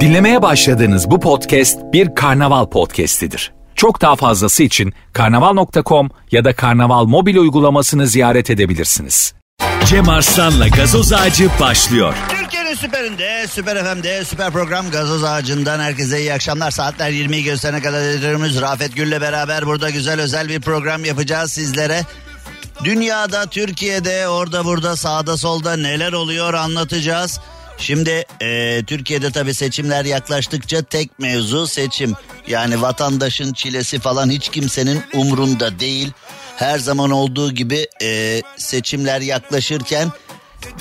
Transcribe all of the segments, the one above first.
Dinlemeye başladığınız bu podcast bir karnaval podcastidir. Çok daha fazlası için karnaval.com ya da karnaval mobil uygulamasını ziyaret edebilirsiniz. Cem Arslan'la gazoz ağacı başlıyor. Türkiye'nin süperinde, süper FM'de, süper program Gazoz Ağacı'ndan herkese iyi akşamlar. Saatler 20'yi gösterene kadar editörümüz Rafet Gül'le beraber burada güzel özel bir program yapacağız sizlere. Dünyada, Türkiye'de, orada burada, sağda solda neler oluyor anlatacağız. Şimdi e, Türkiye'de tabii seçimler yaklaştıkça tek mevzu seçim. Yani vatandaşın çilesi falan hiç kimsenin umrunda değil. Her zaman olduğu gibi e, seçimler yaklaşırken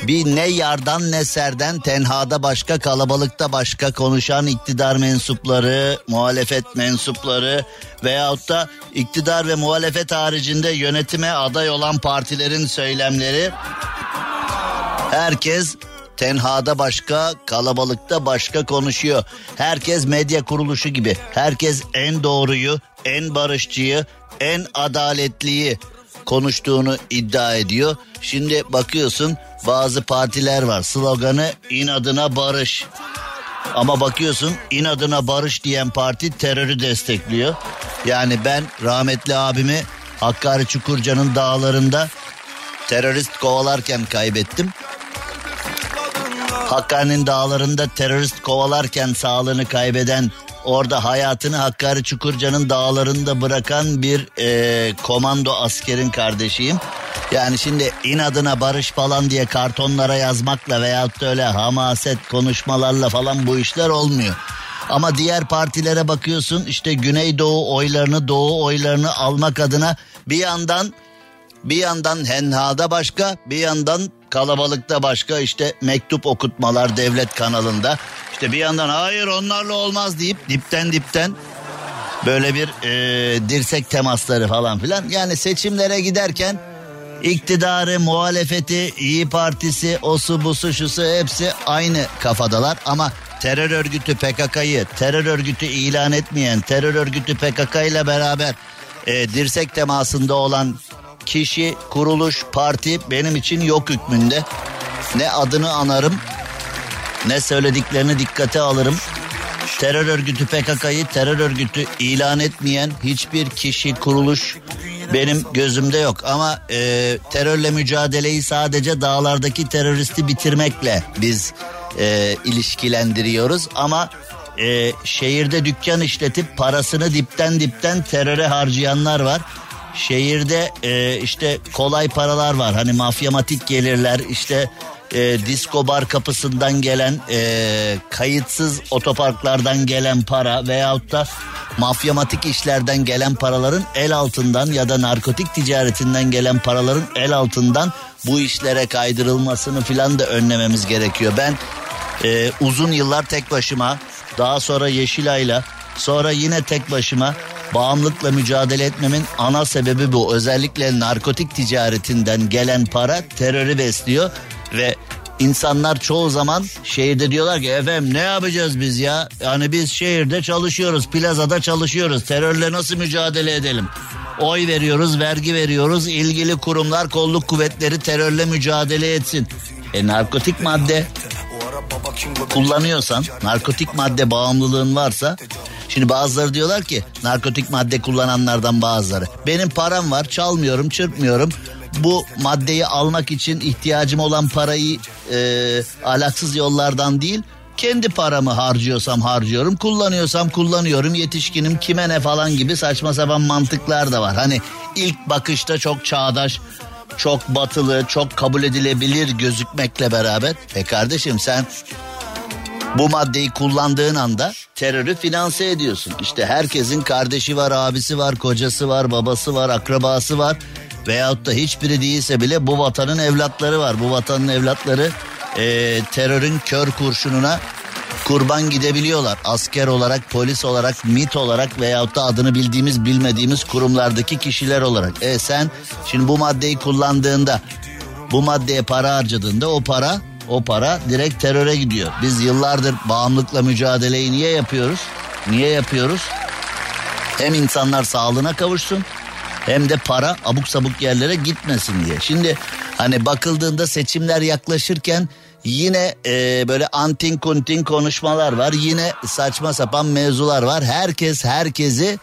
bir ne yardan ne serden tenhada başka kalabalıkta başka konuşan iktidar mensupları, muhalefet mensupları veyahut da iktidar ve muhalefet haricinde yönetime aday olan partilerin söylemleri herkes tenhada başka, kalabalıkta başka konuşuyor. Herkes medya kuruluşu gibi. Herkes en doğruyu, en barışçıyı, en adaletliyi konuştuğunu iddia ediyor. Şimdi bakıyorsun bazı partiler var. Sloganı inadına barış. Ama bakıyorsun inadına barış diyen parti terörü destekliyor. Yani ben rahmetli abimi Hakkari Çukurca'nın dağlarında terörist kovalarken kaybettim. Hakkari'nin dağlarında terörist kovalarken sağlığını kaybeden orada hayatını Hakkari Çukurca'nın dağlarında bırakan bir e, komando askerin kardeşiyim. Yani şimdi inadına barış falan diye kartonlara yazmakla veyahut da öyle hamaset konuşmalarla falan bu işler olmuyor. Ama diğer partilere bakıyorsun işte Güneydoğu oylarını Doğu oylarını almak adına bir yandan bir yandan henhada başka bir yandan kalabalıkta başka işte mektup okutmalar devlet kanalında. İşte bir yandan hayır onlarla olmaz deyip dipten dipten böyle bir e, dirsek temasları falan filan. Yani seçimlere giderken iktidarı, muhalefeti, iyi Partisi, osu busu şusu hepsi aynı kafadalar. Ama terör örgütü PKK'yı terör örgütü ilan etmeyen, terör örgütü PKK ile beraber e, dirsek temasında olan kişi, kuruluş, parti benim için yok hükmünde. Ne adını anarım ne söylediklerini dikkate alırım. Terör örgütü PKK'yı terör örgütü ilan etmeyen hiçbir kişi, kuruluş benim gözümde yok. Ama e, terörle mücadeleyi sadece dağlardaki teröristi bitirmekle biz e, ilişkilendiriyoruz. Ama e, şehirde dükkan işletip parasını dipten dipten teröre harcayanlar var şehirde e, işte kolay paralar var. Hani mafyamatik gelirler işte e, disco bar kapısından gelen e, kayıtsız otoparklardan gelen para veyahut da mafyamatik işlerden gelen paraların el altından ya da narkotik ticaretinden gelen paraların el altından bu işlere kaydırılmasını filan da önlememiz gerekiyor. Ben e, uzun yıllar tek başıma daha sonra Yeşilay'la sonra yine tek başıma bağımlılıkla mücadele etmemin ana sebebi bu. Özellikle narkotik ticaretinden gelen para terörü besliyor ve insanlar çoğu zaman şehirde diyorlar ki efendim ne yapacağız biz ya? Yani biz şehirde çalışıyoruz, plazada çalışıyoruz. Terörle nasıl mücadele edelim? Oy veriyoruz, vergi veriyoruz. İlgili kurumlar, kolluk kuvvetleri terörle mücadele etsin. E narkotik madde kullanıyorsan, narkotik madde bağımlılığın varsa Şimdi bazıları diyorlar ki narkotik madde kullananlardan bazıları. Benim param var çalmıyorum çırpmıyorum. Bu maddeyi almak için ihtiyacım olan parayı e, alaksız yollardan değil kendi paramı harcıyorsam harcıyorum, kullanıyorsam kullanıyorum, yetişkinim kime ne falan gibi saçma sapan mantıklar da var. Hani ilk bakışta çok çağdaş, çok batılı, çok kabul edilebilir gözükmekle beraber. E kardeşim sen bu maddeyi kullandığın anda terörü finanse ediyorsun. İşte herkesin kardeşi var, abisi var, kocası var, babası var, akrabası var. Veyahut da hiçbiri değilse bile bu vatanın evlatları var. Bu vatanın evlatları e, terörün kör kurşununa kurban gidebiliyorlar. Asker olarak, polis olarak, MIT olarak veyahut da adını bildiğimiz bilmediğimiz kurumlardaki kişiler olarak. E sen şimdi bu maddeyi kullandığında, bu maddeye para harcadığında o para o para direkt teröre gidiyor. Biz yıllardır bağımlılıkla mücadeleyi niye yapıyoruz? Niye yapıyoruz? Hem insanlar sağlığına kavuşsun hem de para abuk sabuk yerlere gitmesin diye. Şimdi hani bakıldığında seçimler yaklaşırken Yine e, böyle antin kuntin konuşmalar var. Yine saçma sapan mevzular var. Herkes herkesi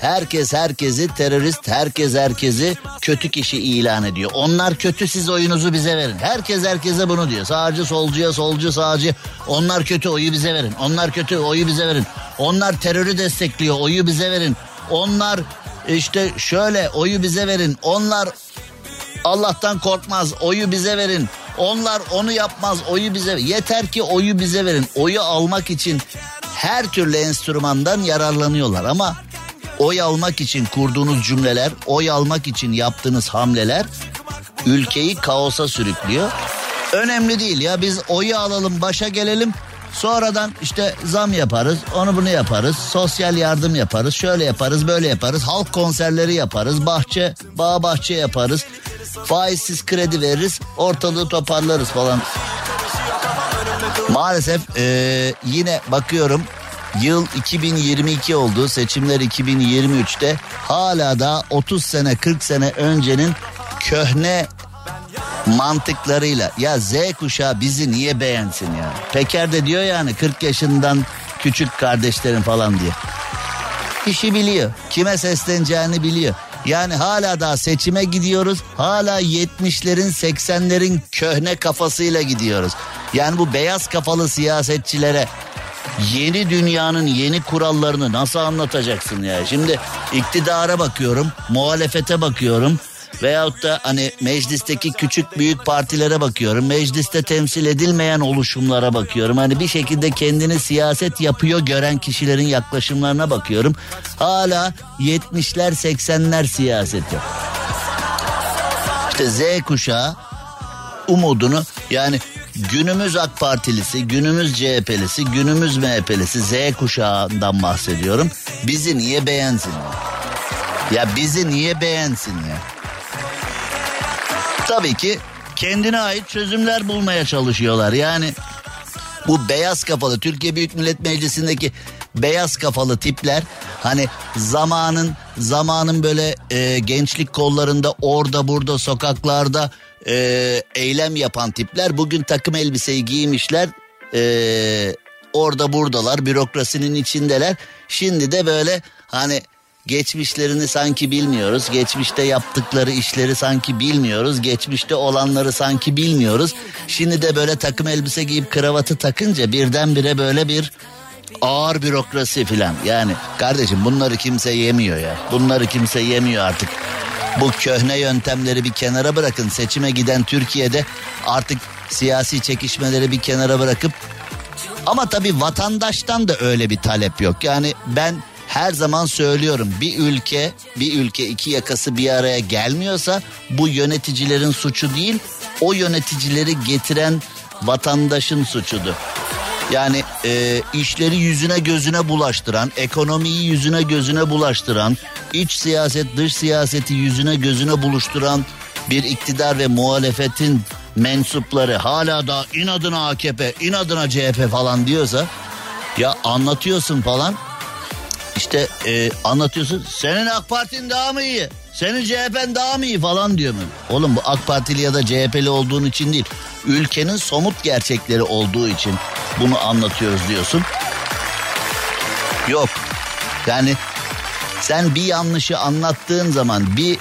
Herkes herkesi terörist, herkes herkesi kötü kişi ilan ediyor. Onlar kötü siz oyunuzu bize verin. Herkes herkese bunu diyor. Sağcı solcuya, solcu sağcı. Onlar kötü oyu bize verin. Onlar kötü oyu bize verin. Onlar terörü destekliyor oyu bize verin. Onlar işte şöyle oyu bize verin. Onlar Allah'tan korkmaz oyu bize verin. Onlar onu yapmaz oyu bize. Yeter ki oyu bize verin. Oyu almak için her türlü enstrümandan yararlanıyorlar ama oy almak için kurduğunuz cümleler, oy almak için yaptığınız hamleler ülkeyi kaosa sürüklüyor. Önemli değil ya biz oyu alalım başa gelelim Sonradan işte zam yaparız, onu bunu yaparız, sosyal yardım yaparız, şöyle yaparız, böyle yaparız, halk konserleri yaparız, bahçe, bağ bahçe yaparız, faizsiz kredi veririz, ortalığı toparlarız falan. Maalesef ee, yine bakıyorum Yıl 2022 oldu. Seçimler 2023'te. Hala da 30 sene 40 sene öncenin köhne mantıklarıyla ya Z kuşağı bizi niye beğensin ya? Peker de diyor yani 40 yaşından küçük kardeşlerin falan diye. İşi biliyor. Kime sesleneceğini biliyor. Yani hala daha seçime gidiyoruz. Hala 70'lerin 80'lerin köhne kafasıyla gidiyoruz. Yani bu beyaz kafalı siyasetçilere yeni dünyanın yeni kurallarını nasıl anlatacaksın ya? Şimdi iktidara bakıyorum, muhalefete bakıyorum veyahut da hani meclisteki küçük büyük partilere bakıyorum. Mecliste temsil edilmeyen oluşumlara bakıyorum. Hani bir şekilde kendini siyaset yapıyor gören kişilerin yaklaşımlarına bakıyorum. Hala 70'ler 80'ler siyaseti. İşte Z kuşağı umudunu yani günümüz AK Partilisi, günümüz CHP'lisi, günümüz MHP'lisi Z kuşağından bahsediyorum. Bizi niye beğensin ya? Bizi niye beğensin ya? Tabii ki kendine ait çözümler bulmaya çalışıyorlar. Yani bu beyaz kafalı Türkiye Büyük Millet Meclisi'ndeki beyaz kafalı tipler hani zamanın zamanın böyle e, gençlik kollarında orada burada sokaklarda e, eylem yapan tipler bugün takım elbiseyi giymişler e, orada buradalar bürokrasinin içindeler şimdi de böyle hani geçmişlerini sanki bilmiyoruz. Geçmişte yaptıkları işleri sanki bilmiyoruz. Geçmişte olanları sanki bilmiyoruz. Şimdi de böyle takım elbise giyip kravatı takınca birdenbire böyle bir ağır bürokrasi filan. Yani kardeşim bunları kimse yemiyor ya. Bunları kimse yemiyor artık. Bu köhne yöntemleri bir kenara bırakın. Seçime giden Türkiye'de artık siyasi çekişmeleri bir kenara bırakıp ama tabii vatandaştan da öyle bir talep yok. Yani ben her zaman söylüyorum bir ülke bir ülke iki yakası bir araya gelmiyorsa bu yöneticilerin suçu değil o yöneticileri getiren vatandaşın suçudur. Yani e, işleri yüzüne gözüne bulaştıran, ekonomiyi yüzüne gözüne bulaştıran, iç siyaset dış siyaseti yüzüne gözüne buluşturan bir iktidar ve muhalefetin mensupları hala da inadına AKP, inadına CHP falan diyorsa ya anlatıyorsun falan işte e, anlatıyorsun senin AK Parti'nin daha mı iyi? Senin CHP'n daha mı iyi falan diyor mu? Oğlum bu AK Partili ya da CHP'li olduğun için değil. Ülkenin somut gerçekleri olduğu için bunu anlatıyoruz diyorsun. Yok. Yani sen bir yanlışı anlattığın zaman bir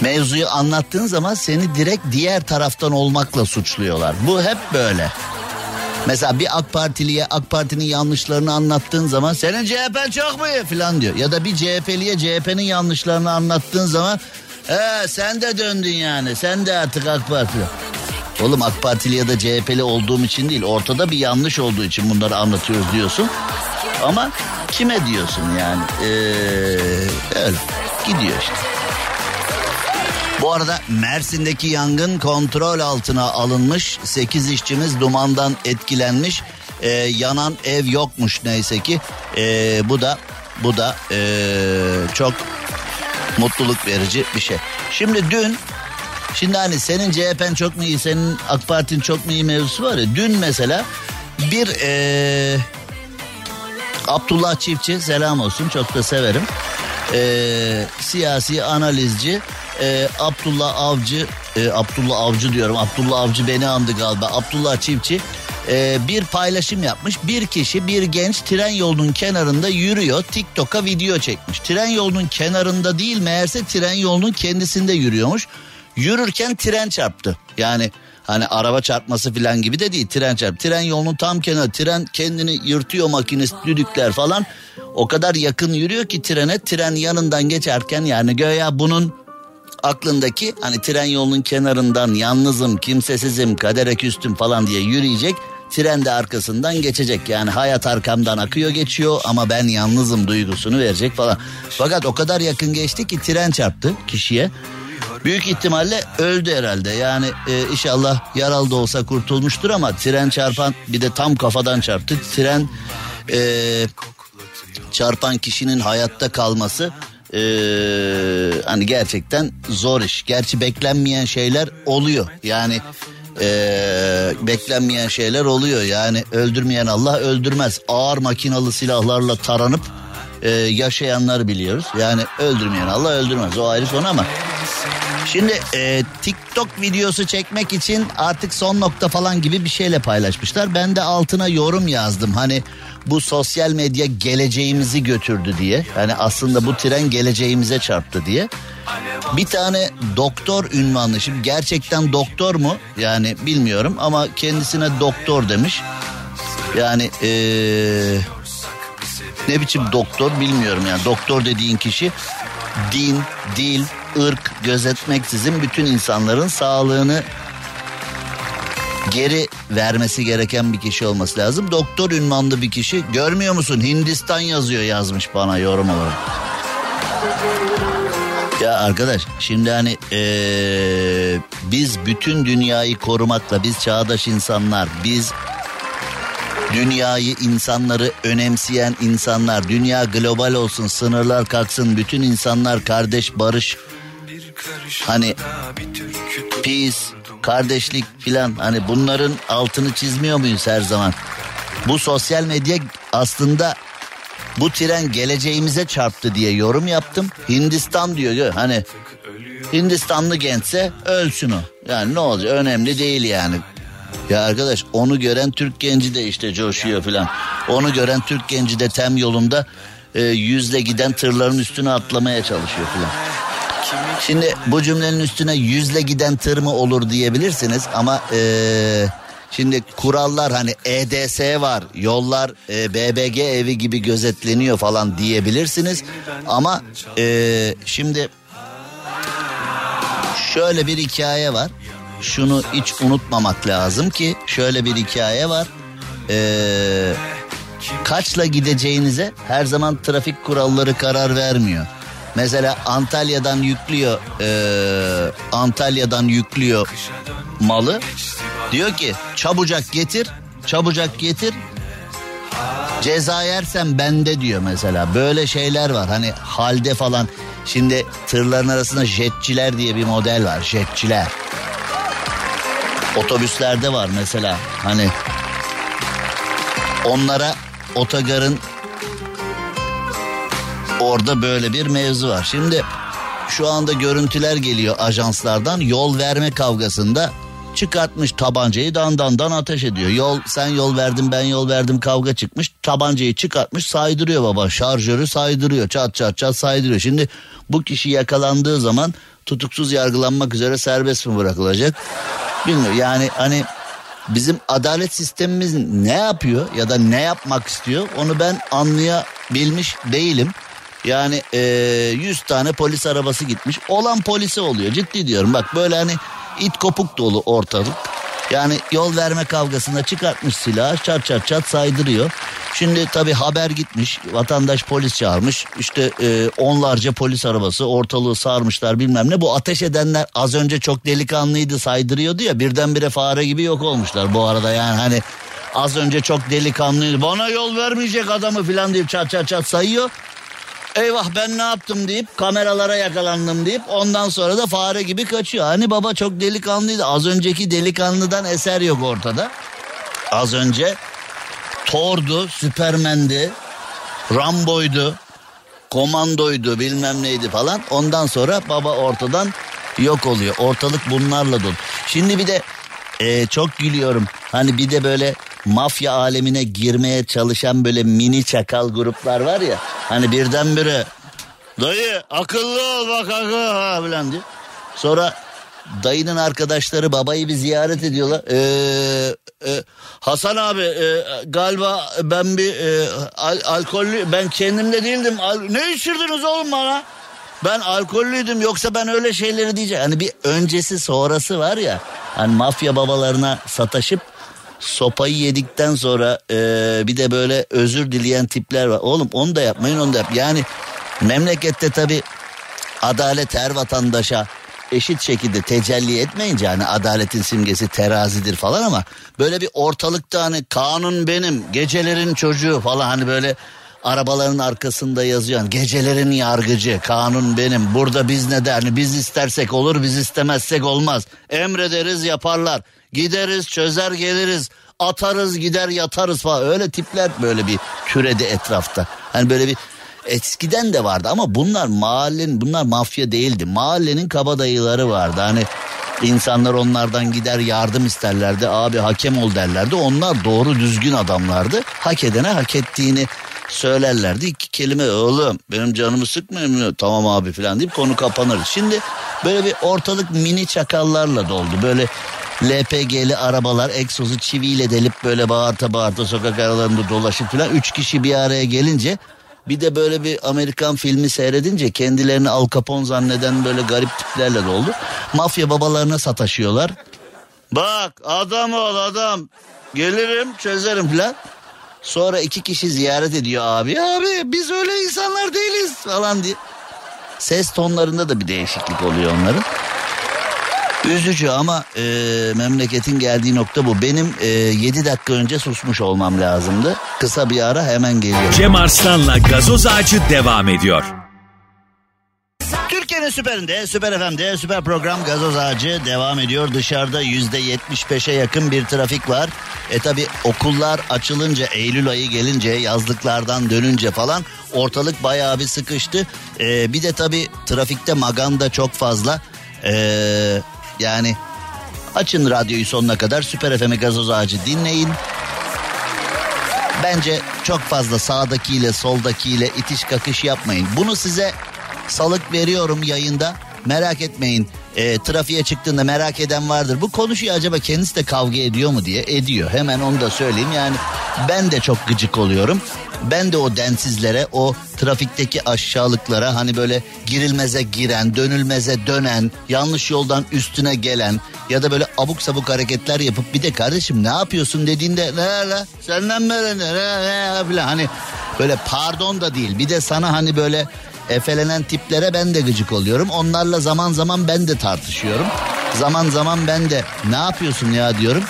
mevzuyu anlattığın zaman seni direkt diğer taraftan olmakla suçluyorlar. Bu hep böyle. Mesela bir AK Partiliye AK Parti'nin yanlışlarını anlattığın zaman senin CHP'n çok mu falan diyor. Ya da bir CHP'liye CHP'nin yanlışlarını anlattığın zaman ee, sen de döndün yani sen de artık AK Parti. Oğlum AK Partili ya da CHP'li olduğum için değil ortada bir yanlış olduğu için bunları anlatıyoruz diyorsun. Ama kime diyorsun yani? Ee, öyle gidiyor işte. Bu arada Mersin'deki yangın kontrol altına alınmış. 8 işçimiz dumandan etkilenmiş. Ee, yanan ev yokmuş neyse ki. Ee, bu da bu da ee, çok mutluluk verici bir şey. Şimdi dün Şimdi hani senin CHP'n çok mu iyi, senin AK Parti'nin çok mu iyi mevzusu var ya. Dün mesela bir ee, Abdullah Çiftçi selam olsun çok da severim. Ee, siyasi analizci e, Abdullah Avcı, e, Abdullah Avcı diyorum. Abdullah Avcı beni andı galiba. Abdullah Çiftçi e, bir paylaşım yapmış. Bir kişi bir genç tren yolunun kenarında yürüyor. TikTok'a video çekmiş. Tren yolunun kenarında değil meğerse tren yolunun kendisinde yürüyormuş. Yürürken tren çarptı. Yani hani araba çarpması falan gibi de değil tren çarp. Tren yolunun tam kenarı tren kendini yırtıyor makinesi düdükler falan. O kadar yakın yürüyor ki trene tren yanından geçerken yani göya bunun aklındaki hani tren yolunun kenarından yalnızım kimsesizim kadere küstüm falan diye yürüyecek. Tren de arkasından geçecek yani hayat arkamdan akıyor geçiyor ama ben yalnızım duygusunu verecek falan. Fakat o kadar yakın geçti ki tren çarptı kişiye. Büyük ihtimalle öldü herhalde. Yani e, inşallah yaralı da olsa kurtulmuştur ama tren çarpan bir de tam kafadan çarptı. Tren e, çarpan kişinin hayatta kalması e, hani gerçekten zor iş. Gerçi beklenmeyen şeyler oluyor. Yani e, beklenmeyen şeyler oluyor. Yani öldürmeyen Allah öldürmez. Ağır makinalı silahlarla taranıp e, yaşayanlar biliyoruz. Yani öldürmeyen Allah öldürmez. O ayrı konu ama Şimdi e, TikTok videosu çekmek için artık son nokta falan gibi bir şeyle paylaşmışlar. Ben de altına yorum yazdım. Hani bu sosyal medya geleceğimizi götürdü diye. Yani aslında bu tren geleceğimize çarptı diye. Bir tane doktor ünvanlı. Şimdi gerçekten doktor mu? Yani bilmiyorum ama kendisine doktor demiş. Yani ee, ne biçim doktor bilmiyorum yani. Doktor dediğin kişi din, dil, ırk gözetmeksizin bütün insanların sağlığını geri vermesi gereken bir kişi olması lazım. Doktor ünvanlı bir kişi. Görmüyor musun? Hindistan yazıyor yazmış bana yorum olarak. Ya arkadaş şimdi hani ee, biz bütün dünyayı korumakla biz çağdaş insanlar biz dünyayı insanları önemseyen insanlar dünya global olsun sınırlar kalksın bütün insanlar kardeş barış hani peace kardeşlik filan hani bunların altını çizmiyor muyuz her zaman? Bu sosyal medya aslında bu tren geleceğimize çarptı diye yorum yaptım. Hindistan diyor hani Hindistanlı gençse ölsün o. Yani ne olacak önemli değil yani. Ya arkadaş onu gören Türk genci de işte coşuyor filan. Onu gören Türk genci de tem yolunda e, yüzle giden tırların üstüne atlamaya çalışıyor filan. Şimdi bu cümlenin üstüne yüzle giden tır mı olur diyebilirsiniz ama ee, şimdi kurallar hani EDS var yollar e, BBG evi gibi gözetleniyor falan diyebilirsiniz. Ama ee, şimdi şöyle bir hikaye var. Şunu hiç unutmamak lazım ki şöyle bir hikaye var. Ee, kaçla gideceğinize her zaman trafik kuralları karar vermiyor. Mesela Antalya'dan yüklüyor e, Antalya'dan yüklüyor malı. Diyor ki çabucak getir çabucak getir ceza yersen bende diyor mesela. Böyle şeyler var hani halde falan. Şimdi tırların arasında jetçiler diye bir model var jetçiler. Otobüslerde var mesela hani onlara otogarın orada böyle bir mevzu var. Şimdi şu anda görüntüler geliyor ajanslardan yol verme kavgasında çıkartmış tabancayı dan dan ateş ediyor. Yol sen yol verdin ben yol verdim kavga çıkmış tabancayı çıkartmış saydırıyor baba şarjörü saydırıyor çat çat çat saydırıyor. Şimdi bu kişi yakalandığı zaman tutuksuz yargılanmak üzere serbest mi bırakılacak? Bilmiyorum yani hani bizim adalet sistemimiz ne yapıyor ya da ne yapmak istiyor onu ben anlayabilmiş değilim. Yani e, 100 tane polis arabası gitmiş. Olan polisi oluyor ciddi diyorum. Bak böyle hani it kopuk dolu ortalık. Yani yol verme kavgasında çıkartmış silah çat çat çat saydırıyor. Şimdi tabi haber gitmiş vatandaş polis çağırmış işte e, onlarca polis arabası ortalığı sarmışlar bilmem ne. Bu ateş edenler az önce çok delikanlıydı saydırıyordu ya birdenbire fare gibi yok olmuşlar bu arada yani hani az önce çok delikanlıydı bana yol vermeyecek adamı filan deyip çat çat çat sayıyor. Eyvah ben ne yaptım deyip kameralara yakalandım deyip ondan sonra da fare gibi kaçıyor. Hani baba çok delikanlıydı. Az önceki delikanlıdan eser yok ortada. Az önce Thor'du, Süpermen'di, Rambo'ydu, komandoydu bilmem neydi falan. Ondan sonra baba ortadan yok oluyor. Ortalık bunlarla dolu. Şimdi bir de e, çok gülüyorum. Hani bir de böyle mafya alemine girmeye çalışan böyle mini çakal gruplar var ya. Hani birdenbire dayı akıllı ol bak akıllı ha falan diyor. Sonra dayının arkadaşları babayı bir ziyaret ediyorlar. Ee, e, Hasan abi e, galiba ben bir e, al, alkollü ben kendimde değildim. Al, ne içirdiniz oğlum bana? Ben alkollüydüm yoksa ben öyle şeyleri diyeceğim. Hani bir öncesi sonrası var ya. Hani mafya babalarına sataşıp sopayı yedikten sonra e, bir de böyle özür dileyen tipler var. Oğlum onu da yapmayın onu da yap. Yani memlekette tabi adalet her vatandaşa eşit şekilde tecelli etmeyince hani adaletin simgesi terazidir falan ama böyle bir ortalıkta hani kanun benim gecelerin çocuğu falan hani böyle arabaların arkasında yazıyor. Yani gecelerin yargıcı, kanun benim. Burada biz ne der? Hani biz istersek olur, biz istemezsek olmaz. Emrederiz yaparlar. Gideriz, çözer geliriz. Atarız, gider yatarız falan. Öyle tipler böyle bir küredi etrafta. Hani böyle bir eskiden de vardı ama bunlar mahallenin bunlar mafya değildi. Mahallenin kabadayıları vardı. Hani insanlar onlardan gider yardım isterlerdi. Abi hakem ol derlerdi. Onlar doğru düzgün adamlardı. Hak edene hak ettiğini söylerlerdi. iki kelime oğlum benim canımı sıkmıyor mu? Tamam abi falan deyip konu kapanır. Şimdi böyle bir ortalık mini çakallarla doldu. Böyle LPG'li arabalar egzozu çiviyle delip böyle bağırta bağırta sokak aralarında dolaşıp falan. Üç kişi bir araya gelince bir de böyle bir Amerikan filmi seyredince kendilerini Al Capone zanneden böyle garip tiplerle doldu. Mafya babalarına sataşıyorlar. Bak adam ol adam. Gelirim çözerim falan. Sonra iki kişi ziyaret ediyor abi. Abi biz öyle insanlar değiliz falan diye. Ses tonlarında da bir değişiklik oluyor onların. Üzücü ama e, memleketin geldiği nokta bu. Benim e, 7 dakika önce susmuş olmam lazımdı. Kısa bir ara hemen geliyor. Cem Arslan'la gazoz ağacı devam ediyor. Türkiye'nin süperinde, süper FM'de, süper program gazoz ağacı devam ediyor. Dışarıda yüzde 75'e yakın bir trafik var. E tabi okullar açılınca, Eylül ayı gelince, yazlıklardan dönünce falan ortalık bayağı bir sıkıştı. E, bir de tabi trafikte maganda çok fazla. E, yani açın radyoyu sonuna kadar Süper FM gazoz ağacı dinleyin. Bence çok fazla sağdakiyle soldakiyle itiş kakış yapmayın. Bunu size salık veriyorum yayında. Merak etmeyin. E, trafiğe çıktığında merak eden vardır. Bu konuşuyor acaba kendisi de kavga ediyor mu diye. Ediyor. Hemen onu da söyleyeyim. Yani ben de çok gıcık oluyorum. Ben de o densizlere, o trafikteki aşağılıklara hani böyle girilmeze giren, dönülmeze dönen, yanlış yoldan üstüne gelen ya da böyle abuk sabuk hareketler yapıp bir de kardeşim ne yapıyorsun dediğinde ne la senden böyle ne ne falan hani böyle pardon da değil. Bir de sana hani böyle efelenen tiplere ben de gıcık oluyorum. Onlarla zaman zaman ben de tartışıyorum. Zaman zaman ben de ne yapıyorsun ya diyorum.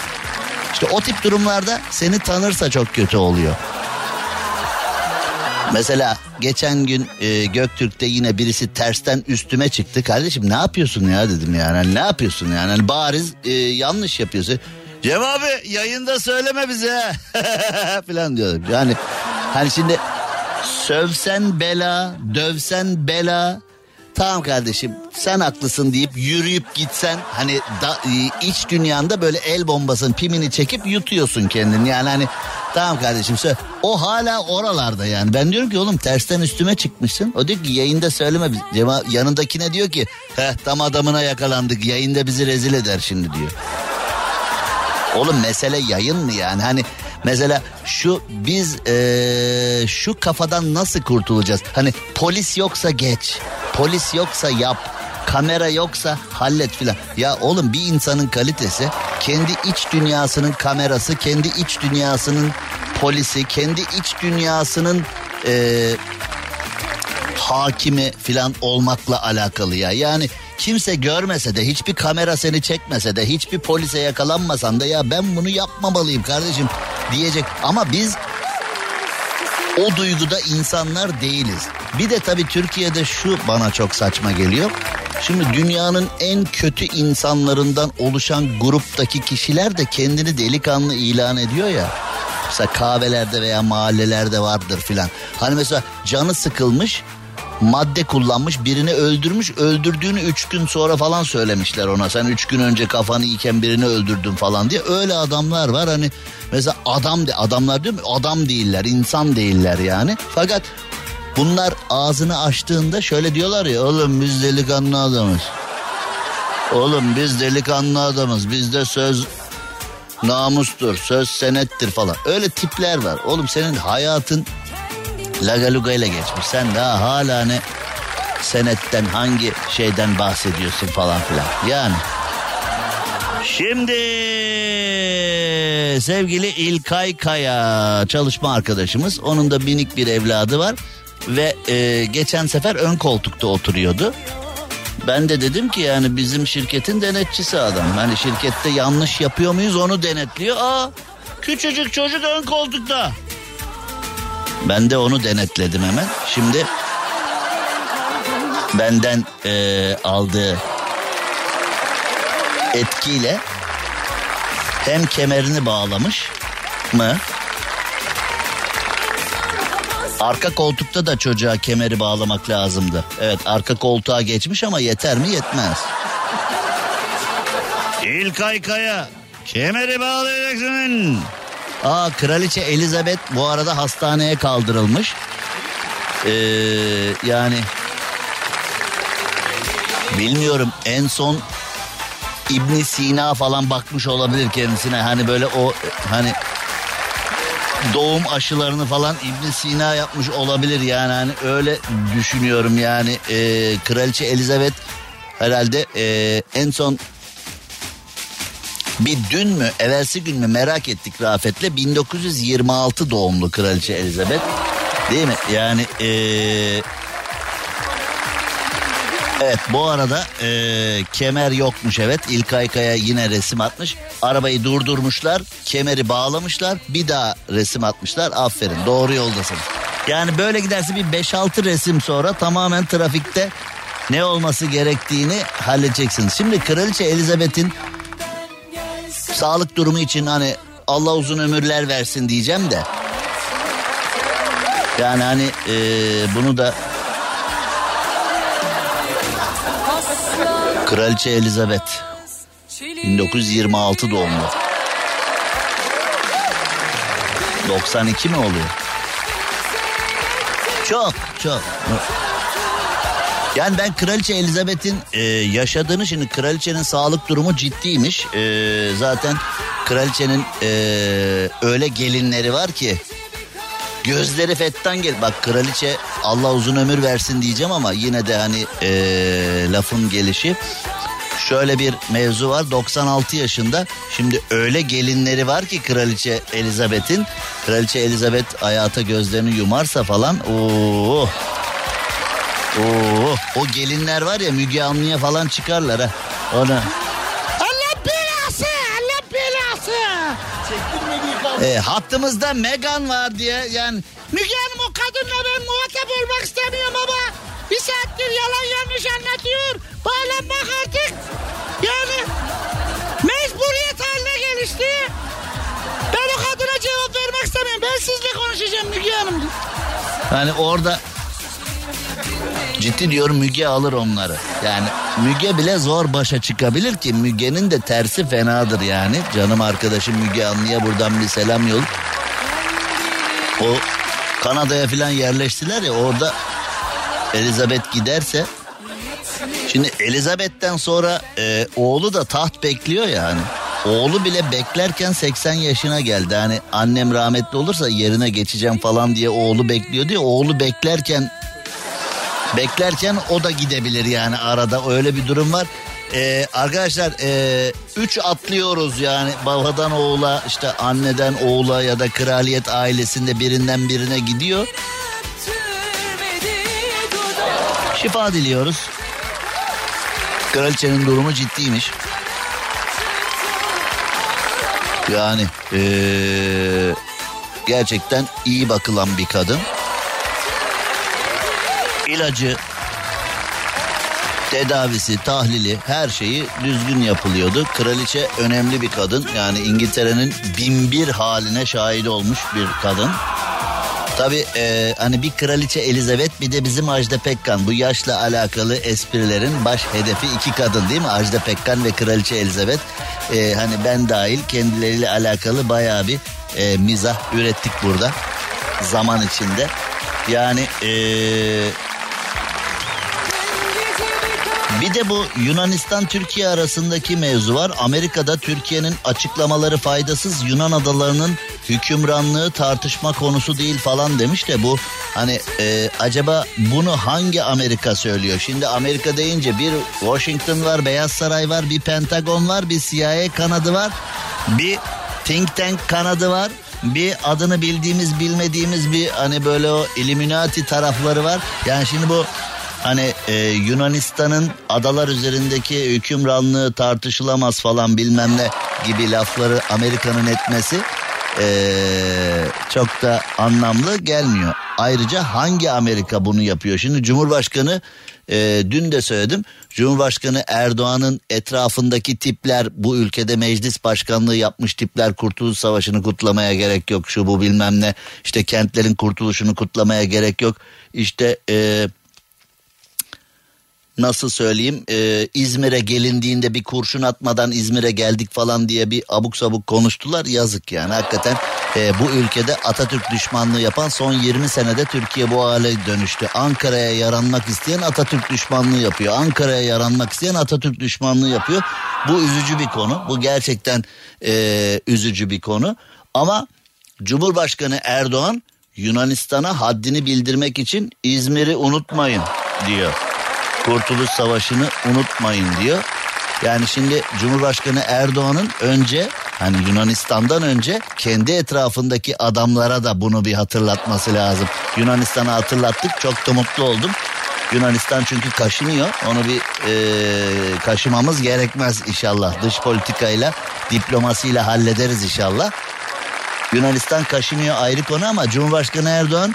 İşte o tip durumlarda seni tanırsa çok kötü oluyor. Mesela geçen gün e, Göktürk'te yine birisi tersten üstüme çıktı. Kardeşim ne yapıyorsun ya dedim yani. Hani ne yapıyorsun yani? Hani bariz e, yanlış yapıyorsun. Cem abi yayında söyleme bize falan diyorum. Yani hani şimdi sövsen bela, dövsen bela. Tamam kardeşim sen haklısın deyip yürüyüp gitsen hani da, e, iç dünyanda böyle el bombasının pimini çekip yutuyorsun kendini. Yani hani tamam kardeşim söyle. O hala oralarda yani. Ben diyorum ki oğlum tersten üstüme çıkmışsın. O diyor ki yayında söyleme. Cema, yanındakine diyor ki heh tam adamına yakalandık yayında bizi rezil eder şimdi diyor. Oğlum mesele yayın mı yani? Hani mesela şu biz ee, şu kafadan nasıl kurtulacağız? Hani polis yoksa geç. Polis yoksa yap. Kamera yoksa hallet filan. Ya oğlum bir insanın kalitesi kendi iç dünyasının kamerası, kendi iç dünyasının polisi, kendi iç dünyasının ee, hakimi filan olmakla alakalı ya. Yani kimse görmese de hiçbir kamera seni çekmese de hiçbir polise yakalanmasan da ya ben bunu yapmamalıyım kardeşim diyecek. Ama biz o duyguda insanlar değiliz. Bir de tabii Türkiye'de şu bana çok saçma geliyor. Şimdi dünyanın en kötü insanlarından oluşan gruptaki kişiler de kendini delikanlı ilan ediyor ya. Mesela kahvelerde veya mahallelerde vardır filan. Hani mesela canı sıkılmış madde kullanmış birini öldürmüş öldürdüğünü üç gün sonra falan söylemişler ona. Sen üç gün önce kafanı iken birini öldürdün falan diye. Öyle adamlar var. Hani mesela adam de adamlar diyor mu adam değiller insan değiller yani. Fakat bunlar ağzını açtığında şöyle diyorlar ya oğlum biz delikanlı adamız. Oğlum biz delikanlı adamız. Bizde söz namustur söz senettir falan. Öyle tipler var. Oğlum senin hayatın Lagaluga ile geçmiş. Sen daha hala ne senetten hangi şeyden bahsediyorsun falan filan. Yani. Şimdi sevgili İlkay Kaya çalışma arkadaşımız. Onun da minik bir evladı var. Ve e, geçen sefer ön koltukta oturuyordu. Ben de dedim ki yani bizim şirketin denetçisi adam. Hani şirkette yanlış yapıyor muyuz onu denetliyor. Aa küçücük çocuk ön koltukta. Ben de onu denetledim hemen. Şimdi benden e, aldığı etkiyle hem kemerini bağlamış mı? Arka koltukta da çocuğa kemeri bağlamak lazımdı. Evet arka koltuğa geçmiş ama yeter mi yetmez. İlkay Kaya kemeri bağlayacaksın. Aa kraliçe Elizabeth bu arada hastaneye kaldırılmış. Ee, yani bilmiyorum en son İbn Sina falan bakmış olabilir kendisine. Hani böyle o hani doğum aşılarını falan İbn Sina yapmış olabilir yani hani öyle düşünüyorum yani e, kraliçe Elizabeth herhalde e, en son bir dün mü evvelsi gün mü merak ettik Rafet'le 1926 doğumlu kraliçe Elizabeth değil mi yani ee, Evet bu arada e, kemer yokmuş evet İlkay Kaya yine resim atmış. Arabayı durdurmuşlar kemeri bağlamışlar bir daha resim atmışlar aferin doğru yoldasın. Yani böyle giderse bir 5-6 resim sonra tamamen trafikte ne olması gerektiğini halledeceksiniz. Şimdi Kraliçe Elizabeth'in sağlık durumu için hani Allah uzun ömürler versin diyeceğim de. Yani hani e, bunu da Kraliçe Elizabeth 1926 doğumlu. 92 mi oluyor? Çok çok. Yani ben Kraliçe Elizabeth'in e, yaşadığını şimdi kraliçenin sağlık durumu ciddiymiş. E, zaten kraliçenin e, öyle gelinleri var ki gözleri fettan gel. Bak kraliçe Allah uzun ömür versin diyeceğim ama yine de hani e, lafın gelişi. Şöyle bir mevzu var 96 yaşında şimdi öyle gelinleri var ki kraliçe Elizabeth'in kraliçe Elizabeth hayata gözlerini yumarsa falan ooo Oo, o gelinler var ya Müge Anlı'ya falan çıkarlar ha. Ona. Allah belası, Allah belası. E, hattımızda Megan var diye yani. Müge Hanım o kadınla ben muhatap olmak istemiyorum ama bir saattir yalan yanlış anlatıyor. Bağlanmak artık yani mecburiyet haline gelişti. Ben o kadına cevap vermek istemiyorum. Ben sizle konuşacağım Müge Hanım. Yani orada Ciddi diyorum Müge alır onları. Yani Müge bile zor başa çıkabilir ki Müge'nin de tersi fenadır yani. Canım arkadaşım Müge Anlı'ya buradan bir selam yol. O Kanada'ya falan yerleştiler ya orada Elizabeth giderse Şimdi Elizabeth'ten sonra e, oğlu da taht bekliyor yani. Oğlu bile beklerken 80 yaşına geldi. Hani annem rahmetli olursa yerine geçeceğim falan diye oğlu bekliyor diye. Oğlu beklerken Beklerken o da gidebilir yani arada öyle bir durum var. Ee, arkadaşlar e, üç atlıyoruz yani babadan oğula işte anneden oğula ya da kraliyet ailesinde birinden birine gidiyor. Şifa diliyoruz. Kraliçenin durumu ciddiymiş. Yani ee, gerçekten iyi bakılan bir kadın ilacı, tedavisi, tahlili her şeyi düzgün yapılıyordu. Kraliçe önemli bir kadın. Yani İngiltere'nin bin bir haline şahit olmuş bir kadın. Tabii e, hani bir kraliçe Elizabeth bir de bizim Ajda Pekkan. Bu yaşla alakalı esprilerin baş hedefi iki kadın değil mi? Ajda Pekkan ve kraliçe Elizabeth. E, hani ben dahil kendileriyle alakalı bayağı bir e, mizah ürettik burada zaman içinde. Yani e, bir de bu Yunanistan Türkiye arasındaki mevzu var. Amerika'da Türkiye'nin açıklamaları faydasız Yunan adalarının hükümranlığı tartışma konusu değil falan demiş de bu hani e, acaba bunu hangi Amerika söylüyor? Şimdi Amerika deyince bir Washington var, Beyaz Saray var, bir Pentagon var, bir CIA kanadı var, bir think tank kanadı var. Bir adını bildiğimiz bilmediğimiz bir hani böyle o Illuminati tarafları var. Yani şimdi bu hani e, Yunanistan'ın adalar üzerindeki hükümranlığı tartışılamaz falan bilmem ne gibi lafları Amerika'nın etmesi e, çok da anlamlı gelmiyor. Ayrıca hangi Amerika bunu yapıyor? Şimdi Cumhurbaşkanı e, dün de söyledim. Cumhurbaşkanı Erdoğan'ın etrafındaki tipler bu ülkede meclis başkanlığı yapmış tipler Kurtuluş Savaşı'nı kutlamaya gerek yok. Şu bu bilmem ne işte kentlerin kurtuluşunu kutlamaya gerek yok. İşte e, nasıl söyleyeyim e, İzmir'e gelindiğinde bir kurşun atmadan İzmir'e geldik falan diye bir abuk sabuk konuştular yazık yani hakikaten e, bu ülkede Atatürk düşmanlığı yapan son 20 senede Türkiye bu hale dönüştü. Ankara'ya yaranmak isteyen Atatürk düşmanlığı yapıyor. Ankara'ya yaranmak isteyen Atatürk düşmanlığı yapıyor. Bu üzücü bir konu. Bu gerçekten e, üzücü bir konu. Ama Cumhurbaşkanı Erdoğan Yunanistan'a haddini bildirmek için İzmir'i unutmayın diyor. Kurtuluş Savaşı'nı unutmayın diyor. Yani şimdi Cumhurbaşkanı Erdoğan'ın önce hani Yunanistan'dan önce kendi etrafındaki adamlara da bunu bir hatırlatması lazım. Yunanistan'a hatırlattık çok da mutlu oldum. Yunanistan çünkü kaşınıyor. Onu bir e, kaşımamız gerekmez inşallah. Dış politikayla, diplomasiyle hallederiz inşallah. Yunanistan kaşınıyor ayrı konu ama Cumhurbaşkanı Erdoğan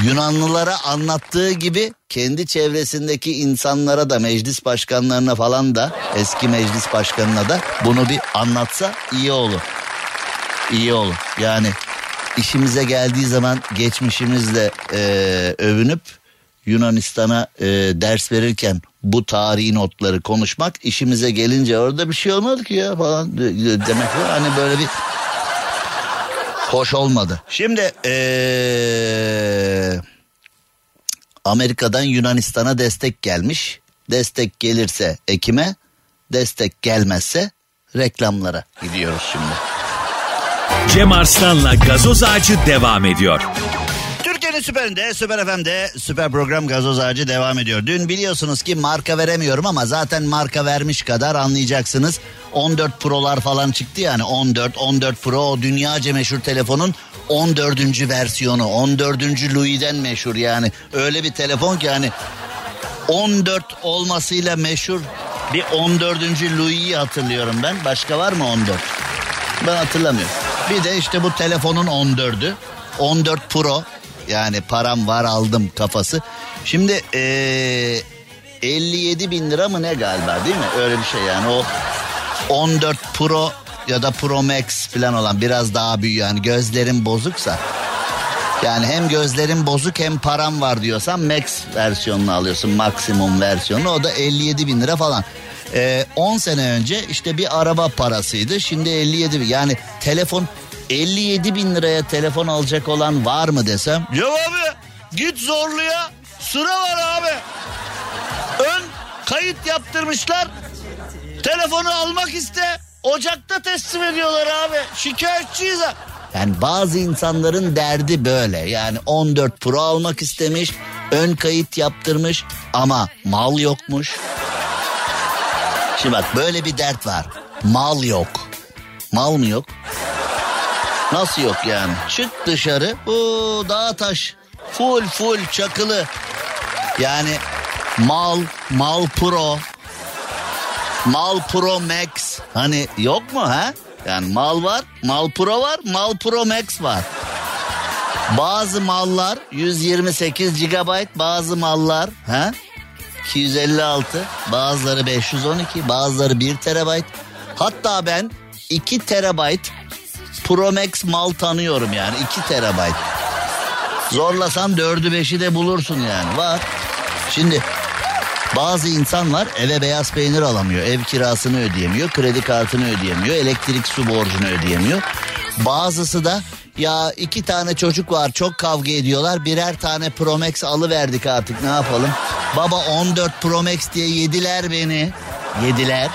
Yunanlılara anlattığı gibi kendi çevresindeki insanlara da meclis başkanlarına falan da eski meclis başkanına da bunu bir anlatsa iyi olur. İyi olur. Yani işimize geldiği zaman geçmişimizle e, övünüp Yunanistan'a e, ders verirken bu tarihi notları konuşmak işimize gelince orada bir şey olmadı ki ya falan demek hani böyle bir hoş olmadı. Şimdi ee, Amerika'dan Yunanistan'a destek gelmiş. Destek gelirse Ekim'e, destek gelmezse reklamlara gidiyoruz şimdi. Cem Arslan'la gazoz ağacı devam ediyor. Süperinde, süper FM'de süper program gazoz ağacı devam ediyor. Dün biliyorsunuz ki marka veremiyorum ama zaten marka vermiş kadar anlayacaksınız. 14 Pro'lar falan çıktı yani 14, 14 Pro o dünyaca meşhur telefonun 14. versiyonu. 14. Louis'den meşhur yani. Öyle bir telefon ki yani 14 olmasıyla meşhur bir 14. Louis'i hatırlıyorum ben. Başka var mı 14? Ben hatırlamıyorum. Bir de işte bu telefonun 14'ü. 14 Pro yani param var aldım kafası. Şimdi ee, 57 bin lira mı ne galiba değil mi? Öyle bir şey yani o 14 Pro ya da Pro Max falan olan biraz daha büyük yani gözlerim bozuksa. Yani hem gözlerim bozuk hem param var diyorsan Max versiyonunu alıyorsun maksimum versiyonu o da 57 bin lira falan. Ee, 10 sene önce işte bir araba parasıydı şimdi 57 bin yani telefon 57 bin liraya telefon alacak olan var mı desem? Ya abi git zorluya sıra var abi. Ön kayıt yaptırmışlar telefonu almak iste Ocakta teslim ediyorlar abi. Şikayetçiyiz ha. Yani bazı insanların derdi böyle. Yani 14 Pro almak istemiş, ön kayıt yaptırmış ama mal yokmuş. Şimdi bak böyle bir dert var. Mal yok. Mal mı yok? Nasıl yok yani? Çık dışarı. o dağ taş. Full full çakılı. Yani mal, mal pro, mal pro max. Hani yok mu ha? Yani mal var, mal pro var, mal pro max var. Bazı mallar 128 GB, bazı mallar ha 256, bazıları 512, bazıları 1 TB. Hatta ben 2 TB Pro Max mal tanıyorum yani 2 TB. Zorlasan dördü beşi de bulursun yani. Var. Şimdi bazı insan var eve beyaz peynir alamıyor. Ev kirasını ödeyemiyor. Kredi kartını ödeyemiyor. Elektrik su borcunu ödeyemiyor. Bazısı da ya iki tane çocuk var çok kavga ediyorlar. Birer tane Promax alıverdik artık ne yapalım. Baba 14 Promax diye yediler beni. Yediler.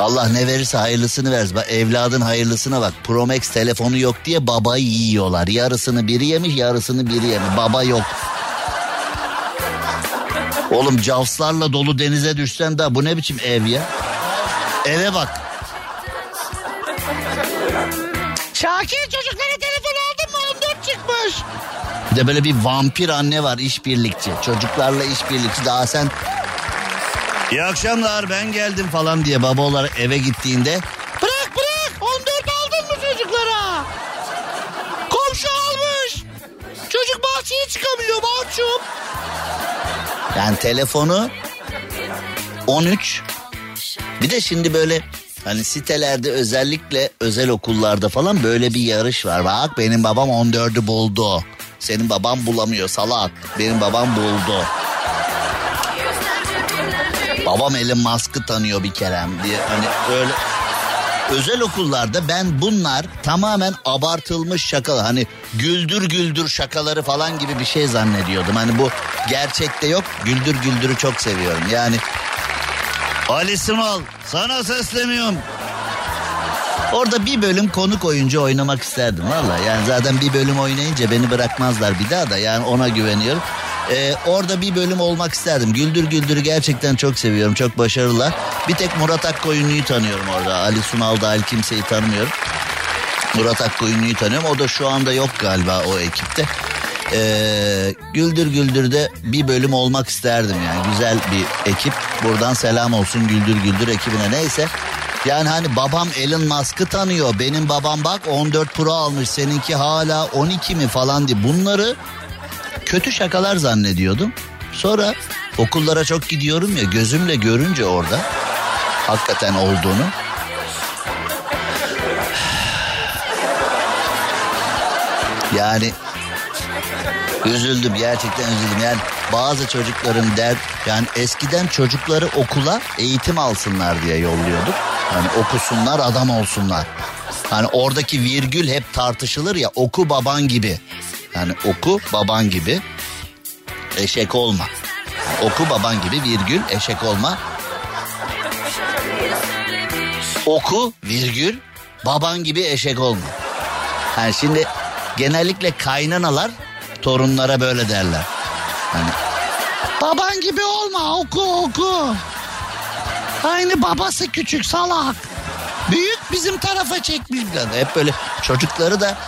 Allah ne verirse hayırlısını versin. Bak evladın hayırlısına bak. Promax telefonu yok diye babayı yiyorlar. Yarısını biri yemiş yarısını biri yemiş. Baba yok. Oğlum cavslarla dolu denize düşsen daha bu ne biçim ev ya? Eve bak. Şakir çocuklara telefon aldın mı? 14 çıkmış. Bir de böyle bir vampir anne var işbirlikçi. Çocuklarla işbirlikçi. Daha sen İyi akşamlar ben geldim falan diye baba eve gittiğinde Bırak bırak 14 aldın mı çocuklara? Komşu almış. Çocuk bahçeye çıkamıyor mahcup. yani telefonu 13 bir de şimdi böyle hani sitelerde özellikle özel okullarda falan böyle bir yarış var. Bak benim babam 14'ü buldu. Senin baban bulamıyor salak. Benim babam buldu. Babam Elon Musk'ı tanıyor bir kerem diye hani öyle özel okullarda ben bunlar tamamen abartılmış şaka hani güldür güldür şakaları falan gibi bir şey zannediyordum. Hani bu gerçekte yok güldür güldürü çok seviyorum yani. Ali Sımal sana sesleniyorum. Orada bir bölüm konuk oyuncu oynamak isterdim valla. Yani zaten bir bölüm oynayınca beni bırakmazlar bir daha da yani ona güveniyorum. Ee, orada bir bölüm olmak isterdim. Güldür Güldür'ü gerçekten çok seviyorum. Çok başarılılar. Bir tek Murat Akkoyunlu'yu tanıyorum orada. Ali Sunal dahil kimseyi tanımıyorum. Murat Akkoyunlu'yu tanıyorum. O da şu anda yok galiba o ekipte. Ee, Güldür Güldür'de bir bölüm olmak isterdim yani. Güzel bir ekip. Buradan selam olsun Güldür Güldür ekibine. Neyse. Yani hani babam Elon Musk'ı tanıyor. Benim babam bak 14 Pro almış. Seninki hala 12 mi falan diye. Bunları kötü şakalar zannediyordum. Sonra okullara çok gidiyorum ya gözümle görünce orada hakikaten olduğunu. Yani üzüldüm gerçekten üzüldüm. Yani bazı çocukların der yani eskiden çocukları okula eğitim alsınlar diye yolluyorduk. Hani okusunlar adam olsunlar. Hani oradaki virgül hep tartışılır ya oku baban gibi. Yani oku baban gibi eşek olma. Oku baban gibi virgül eşek olma. Oku virgül baban gibi eşek olma. Yani şimdi genellikle kaynanalar torunlara böyle derler. Hani Baban gibi olma oku oku. Aynı babası küçük salak. Büyük bizim tarafa çekmiş. Yani hep böyle çocukları da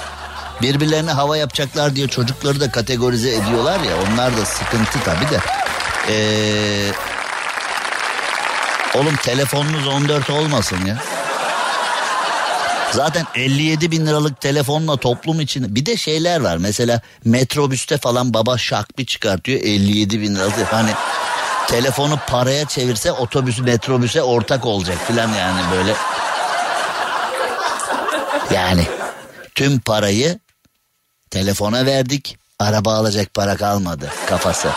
birbirlerine hava yapacaklar diye çocukları da kategorize ediyorlar ya onlar da sıkıntı tabii de. Ee, oğlum telefonunuz 14 olmasın ya. Zaten 57 bin liralık telefonla toplum için bir de şeyler var. Mesela metrobüste falan baba şak bir çıkartıyor 57 bin liralık. Hani telefonu paraya çevirse otobüs metrobüse ortak olacak filan yani böyle. Yani tüm parayı telefona verdik. Araba alacak para kalmadı kafası.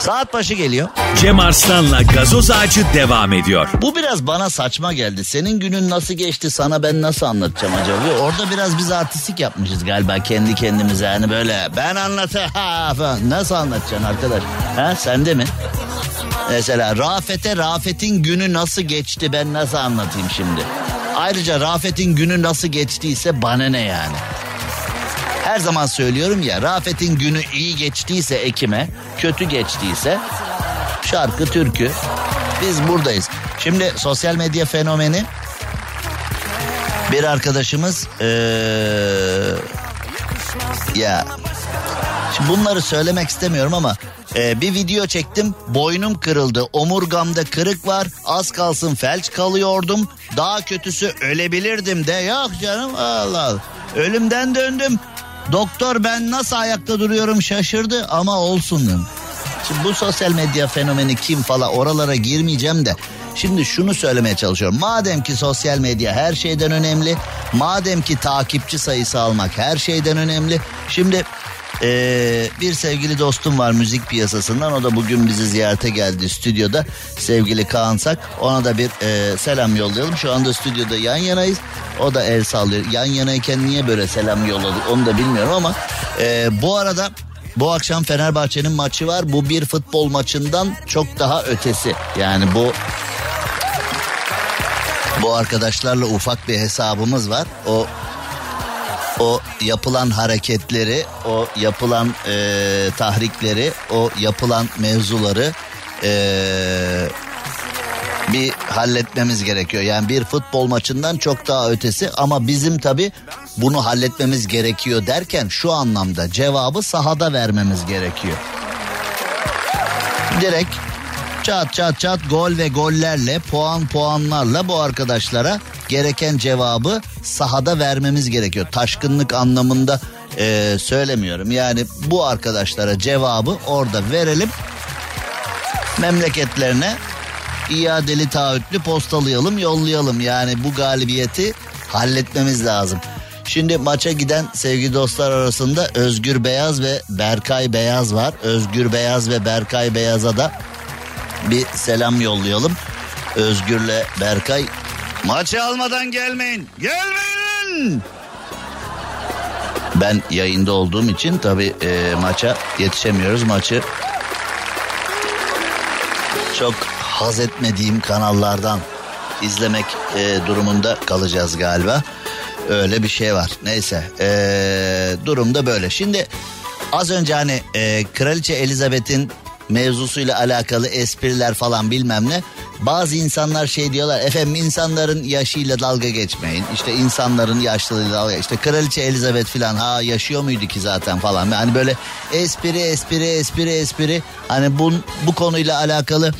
Saat başı geliyor. Cem Arslan'la gazoz ağacı devam ediyor. Bu biraz bana saçma geldi. Senin günün nasıl geçti sana ben nasıl anlatacağım acaba? Orada biraz biz artistik yapmışız galiba kendi kendimize. Yani böyle ben anlatayım ha falan. Nasıl anlatacaksın arkadaş? Ha sende mi? Mesela Rafet'e Rafet'in günü nasıl geçti ben nasıl anlatayım şimdi? Ayrıca Rafet'in günü nasıl geçtiyse bana ne yani? Her zaman söylüyorum ya Rafet'in günü iyi geçtiyse Ekim'e, kötü geçtiyse şarkı, türkü biz buradayız. Şimdi sosyal medya fenomeni bir arkadaşımız ee, ya şimdi bunları söylemek istemiyorum ama ee, bir video çektim boynum kırıldı omurgamda kırık var az kalsın felç kalıyordum daha kötüsü ölebilirdim de yok canım Allah Allah ölümden döndüm doktor ben nasıl ayakta duruyorum şaşırdı ama olsun dedim. Şimdi bu sosyal medya fenomeni kim falan oralara girmeyeceğim de Şimdi şunu söylemeye çalışıyorum. Madem ki sosyal medya her şeyden önemli. Madem ki takipçi sayısı almak her şeyden önemli. Şimdi ee, bir sevgili dostum var müzik piyasasından. O da bugün bizi ziyarete geldi stüdyoda. Sevgili Kaan Sak. Ona da bir e, selam yollayalım. Şu anda stüdyoda yan yanayız. O da el sallıyor. Yan yanayken niye böyle selam yolladı onu da bilmiyorum ama e, bu arada bu akşam Fenerbahçe'nin maçı var. Bu bir futbol maçından çok daha ötesi. Yani bu bu arkadaşlarla ufak bir hesabımız var. O o yapılan hareketleri, o yapılan e, tahrikleri, o yapılan mevzuları e, bir halletmemiz gerekiyor. Yani bir futbol maçından çok daha ötesi ama bizim tabi bunu halletmemiz gerekiyor derken şu anlamda cevabı sahada vermemiz gerekiyor. Direkt çat çat çat gol ve gollerle puan puanlarla bu arkadaşlara gereken cevabı sahada vermemiz gerekiyor. Taşkınlık anlamında e, söylemiyorum. Yani bu arkadaşlara cevabı orada verelim. Memleketlerine iadeli taahhütlü postalayalım yollayalım. Yani bu galibiyeti halletmemiz lazım. Şimdi maça giden sevgili dostlar arasında Özgür Beyaz ve Berkay Beyaz var. Özgür Beyaz ve Berkay Beyaz'a da bir selam yollayalım. Özgür'le Berkay maçı almadan gelmeyin. Gelmeyin. Ben yayında olduğum için tabii e, maça yetişemiyoruz. Maçı çok haz etmediğim kanallardan izlemek e, durumunda kalacağız galiba. Öyle bir şey var. Neyse e, durumda böyle. Şimdi az önce hani e, Kraliçe Elizabeth'in mevzusuyla alakalı espriler falan bilmem ne. Bazı insanlar şey diyorlar efendim insanların yaşıyla dalga geçmeyin. İşte insanların yaşlılığıyla dalga işte kraliçe Elizabeth falan ha yaşıyor muydu ki zaten falan. Yani böyle espri espri espri espri hani bu, bu konuyla alakalı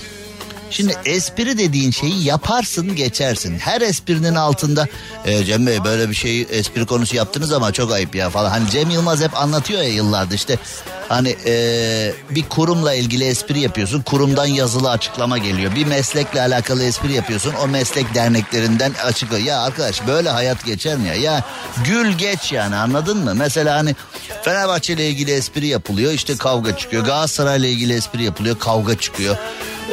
Şimdi espri dediğin şeyi yaparsın geçersin. Her esprinin altında e, Cem Bey böyle bir şey espri konusu yaptınız ama çok ayıp ya falan. Hani Cem Yılmaz hep anlatıyor ya yıllardır işte hani e, bir kurumla ilgili espri yapıyorsun. Kurumdan yazılı açıklama geliyor. Bir meslekle alakalı espri yapıyorsun. O meslek derneklerinden açıklıyor. Ya arkadaş böyle hayat geçer mi ya? Ya gül geç yani anladın mı? Mesela hani Fenerbahçe ile ilgili espri yapılıyor işte kavga çıkıyor. Galatasaray ile ilgili espri yapılıyor kavga çıkıyor.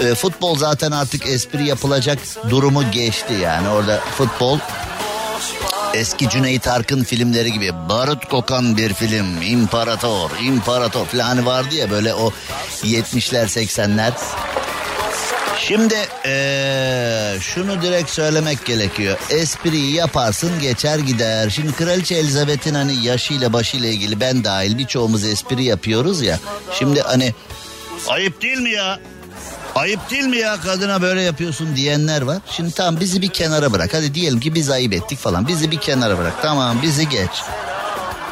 E, futbol zaten artık espri yapılacak durumu geçti yani orada futbol eski Cüneyt Arkın filmleri gibi barut kokan bir film imparator imparator falan vardı ya böyle o 70'ler 80'ler Şimdi ee, şunu direkt söylemek gerekiyor. Espriyi yaparsın geçer gider. Şimdi Kraliçe Elizabeth'in hani yaşıyla başıyla ilgili ben dahil birçoğumuz espri yapıyoruz ya. Şimdi hani ayıp değil mi ya? Ayıp değil mi ya kadına böyle yapıyorsun diyenler var. Şimdi tamam bizi bir kenara bırak. Hadi diyelim ki biz ayıp ettik falan. Bizi bir kenara bırak. Tamam bizi geç.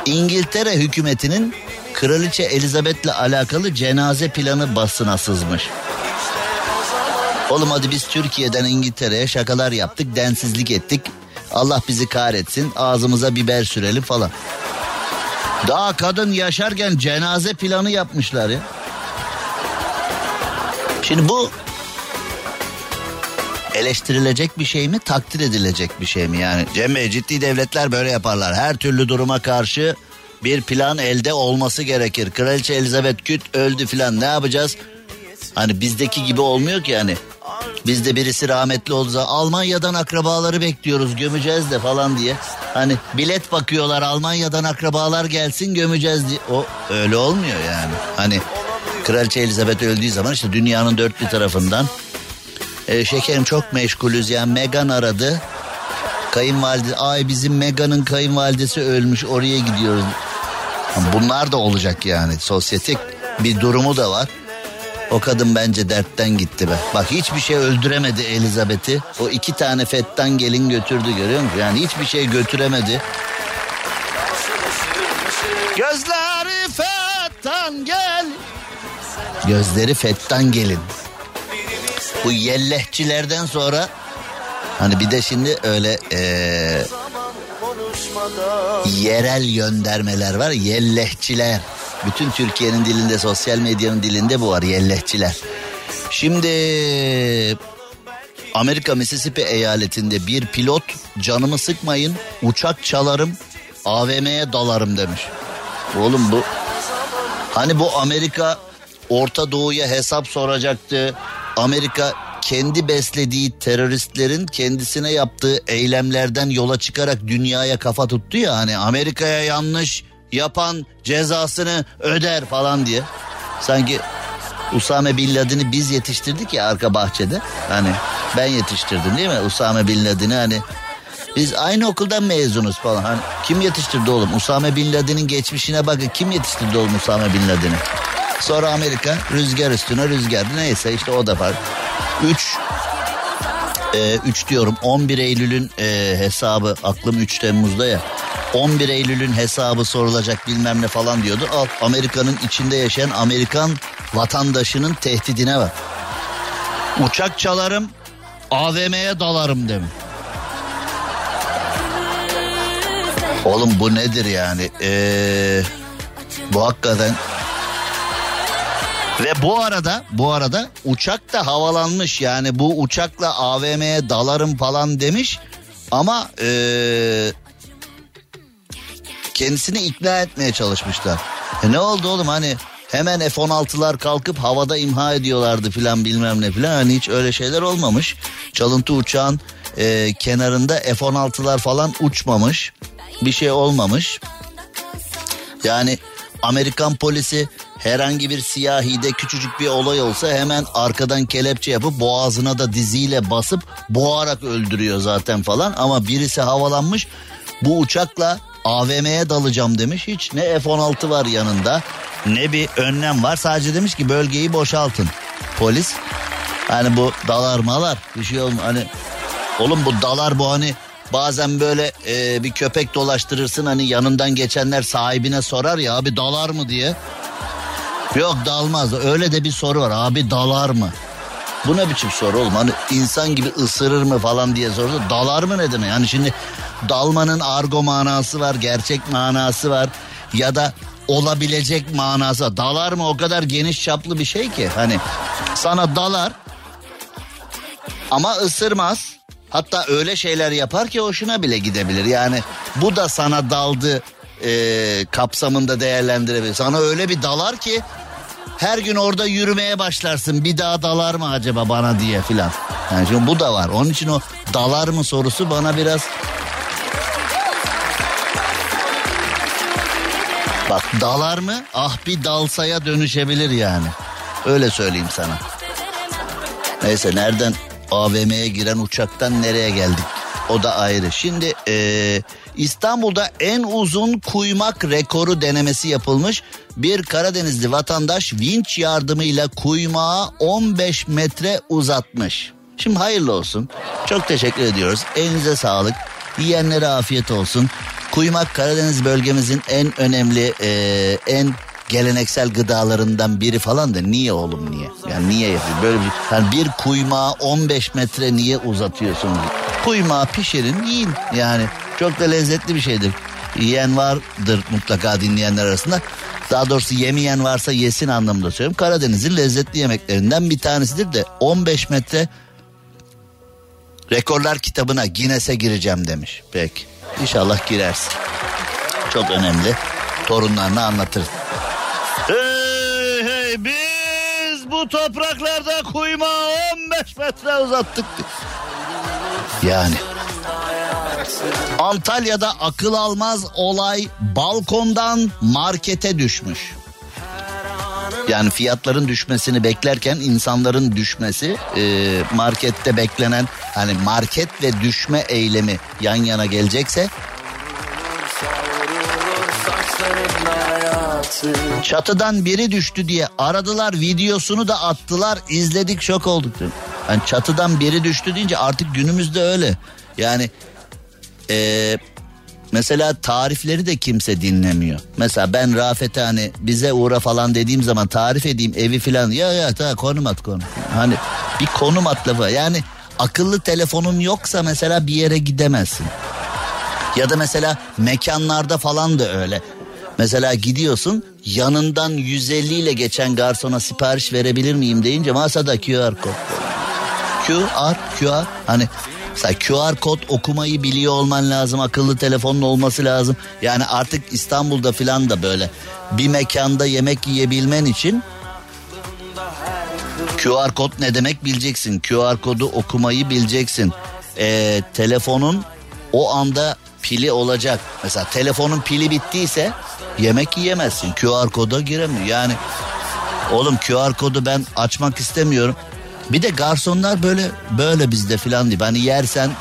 İngiltere hükümetinin Kraliçe Elizabeth'le alakalı cenaze planı basına sızmış. Oğlum hadi biz Türkiye'den İngiltere'ye şakalar yaptık, densizlik ettik. Allah bizi kahretsin, ağzımıza biber sürelim falan. Daha kadın yaşarken cenaze planı yapmışlar ya. Şimdi bu eleştirilecek bir şey mi takdir edilecek bir şey mi? Yani Cem Bey ciddi devletler böyle yaparlar. Her türlü duruma karşı bir plan elde olması gerekir. Kraliçe Elizabeth Küt öldü filan ne yapacağız? Hani bizdeki gibi olmuyor ki yani. Bizde birisi rahmetli oldu Almanya'dan akrabaları bekliyoruz gömeceğiz de falan diye. Hani bilet bakıyorlar Almanya'dan akrabalar gelsin gömeceğiz diye. O öyle olmuyor yani. Hani Kraliçe Elizabeth öldüğü zaman işte dünyanın dört bir tarafından e, şekerim çok meşgulüz yani Megan aradı. Kayınvalide ay bizim Megan'ın kayınvalidesi ölmüş oraya gidiyoruz. Bunlar da olacak yani sosyetik bir durumu da var. O kadın bence dertten gitti be. Bak hiçbir şey öldüremedi Elizabeth'i. O iki tane fettan gelin götürdü görüyor musun? Yani hiçbir şey götüremedi. Gözleri fettan gel. Gözleri fettan gelin. Bu yellehçilerden sonra hani bir de şimdi öyle ee, yerel göndermeler var. Yellehçiler. Bütün Türkiye'nin dilinde, sosyal medyanın dilinde bu var yellehçiler. Şimdi Amerika Mississippi eyaletinde bir pilot canımı sıkmayın uçak çalarım AVM'ye dalarım demiş. Oğlum bu hani bu Amerika Orta Doğu'ya hesap soracaktı. Amerika kendi beslediği teröristlerin kendisine yaptığı eylemlerden yola çıkarak dünyaya kafa tuttu ya hani Amerika'ya yanlış yapan cezasını öder falan diye. Sanki Usame Bin Laden'i biz yetiştirdik ya arka bahçede. Hani ben yetiştirdim değil mi Usame Bin Laden'i hani biz aynı okuldan mezunuz falan. Hani kim yetiştirdi oğlum? Usame Bin Laden'in geçmişine bakın. Kim yetiştirdi oğlum Usame Bin Laden'i? Sonra Amerika rüzgar üstüne rüzgar. Neyse işte o da var. Üç, e, üç diyorum 11 Eylül'ün e, hesabı aklım 3 Temmuz'da ya. 11 Eylül'ün hesabı sorulacak bilmem ne falan diyordu. Al Amerika'nın içinde yaşayan Amerikan vatandaşının tehdidine bak. Uçak çalarım AVM'ye dalarım demiş. Oğlum bu nedir yani? Ee, bu hakikaten ve bu arada bu arada uçak da havalanmış yani bu uçakla AVM'ye dalarım falan demiş ama ee, kendisini ikna etmeye çalışmışlar. E ne oldu oğlum hani hemen F-16'lar kalkıp havada imha ediyorlardı filan bilmem ne filan hani hiç öyle şeyler olmamış. Çalıntı uçağın e, kenarında F-16'lar falan uçmamış bir şey olmamış. Yani Amerikan polisi herhangi bir siyahide küçücük bir olay olsa hemen arkadan kelepçe yapıp boğazına da diziyle basıp boğarak öldürüyor zaten falan. Ama birisi havalanmış bu uçakla AVM'ye dalacağım demiş. Hiç ne F-16 var yanında ne bir önlem var. Sadece demiş ki bölgeyi boşaltın. Polis hani bu dalar malar bir şey olmuyor. Hani oğlum bu dalar bu hani Bazen böyle e, bir köpek dolaştırırsın hani yanından geçenler sahibine sorar ya abi dalar mı diye. Yok dalmaz öyle de bir soru var abi dalar mı? Bu ne biçim soru oğlum hani insan gibi ısırır mı falan diye sordu. Dalar mı ne demek? Yani şimdi dalmanın argo manası var gerçek manası var ya da olabilecek manası. Dalar mı o kadar geniş çaplı bir şey ki hani sana dalar ama ısırmaz. Hatta öyle şeyler yapar ki hoşuna bile gidebilir. Yani bu da sana daldı e, kapsamında değerlendirebilir. Sana öyle bir dalar ki her gün orada yürümeye başlarsın. Bir daha dalar mı acaba bana diye filan. Yani şimdi bu da var. Onun için o dalar mı sorusu bana biraz Bak dalar mı? Ah bir dalsaya dönüşebilir yani. Öyle söyleyeyim sana. Neyse nereden AVM'ye giren uçaktan nereye geldik? O da ayrı. Şimdi ee, İstanbul'da en uzun kuymak rekoru denemesi yapılmış. Bir Karadenizli vatandaş vinç yardımıyla kuymağı 15 metre uzatmış. Şimdi hayırlı olsun. Çok teşekkür ediyoruz. Elinize sağlık. Yiyenlere afiyet olsun. Kuymak Karadeniz bölgemizin en önemli, e, en geleneksel gıdalarından biri falan da niye oğlum niye? Yani niye yapıyor? Böyle bir yani bir kuymağı 15 metre niye uzatıyorsunuz? Kuymağı pişirin yiyin yani çok da lezzetli bir şeydir. Yiyen vardır mutlaka dinleyenler arasında. Daha doğrusu yemeyen varsa yesin anlamında söylüyorum. Karadeniz'in lezzetli yemeklerinden bir tanesidir de 15 metre rekorlar kitabına Guinness'e gireceğim demiş. Peki inşallah girersin. Çok önemli. Torunlarına anlatırız. Hey hey biz bu topraklarda kuyma 15 metre uzattık. Yani. Antalya'da akıl almaz olay balkondan markete düşmüş. Yani fiyatların düşmesini beklerken insanların düşmesi e, markette beklenen hani market ve düşme eylemi yan yana gelecekse Çatıdan biri düştü diye aradılar videosunu da attılar izledik şok olduk. Yani çatıdan biri düştü deyince artık günümüzde öyle. Yani ee, mesela tarifleri de kimse dinlemiyor. Mesela ben Rafet'e hani bize uğra falan dediğim zaman tarif edeyim evi falan ya ya ta konum at konu. Hani bir konum at lafı yani akıllı telefonun yoksa mesela bir yere gidemezsin. Ya da mesela mekanlarda falan da öyle. Mesela gidiyorsun yanından 150 ile geçen garsona sipariş verebilir miyim deyince masada QR kod. QR, QR. Hani mesela QR kod okumayı biliyor olman lazım. Akıllı telefonun olması lazım. Yani artık İstanbul'da filan da böyle bir mekanda yemek yiyebilmen için QR kod ne demek bileceksin. QR kodu okumayı bileceksin. Ee, telefonun o anda pili olacak. Mesela telefonun pili bittiyse yemek yiyemezsin. QR koda giremiyor. Yani oğlum QR kodu ben açmak istemiyorum. Bir de garsonlar böyle böyle bizde filan değil. Hani yersen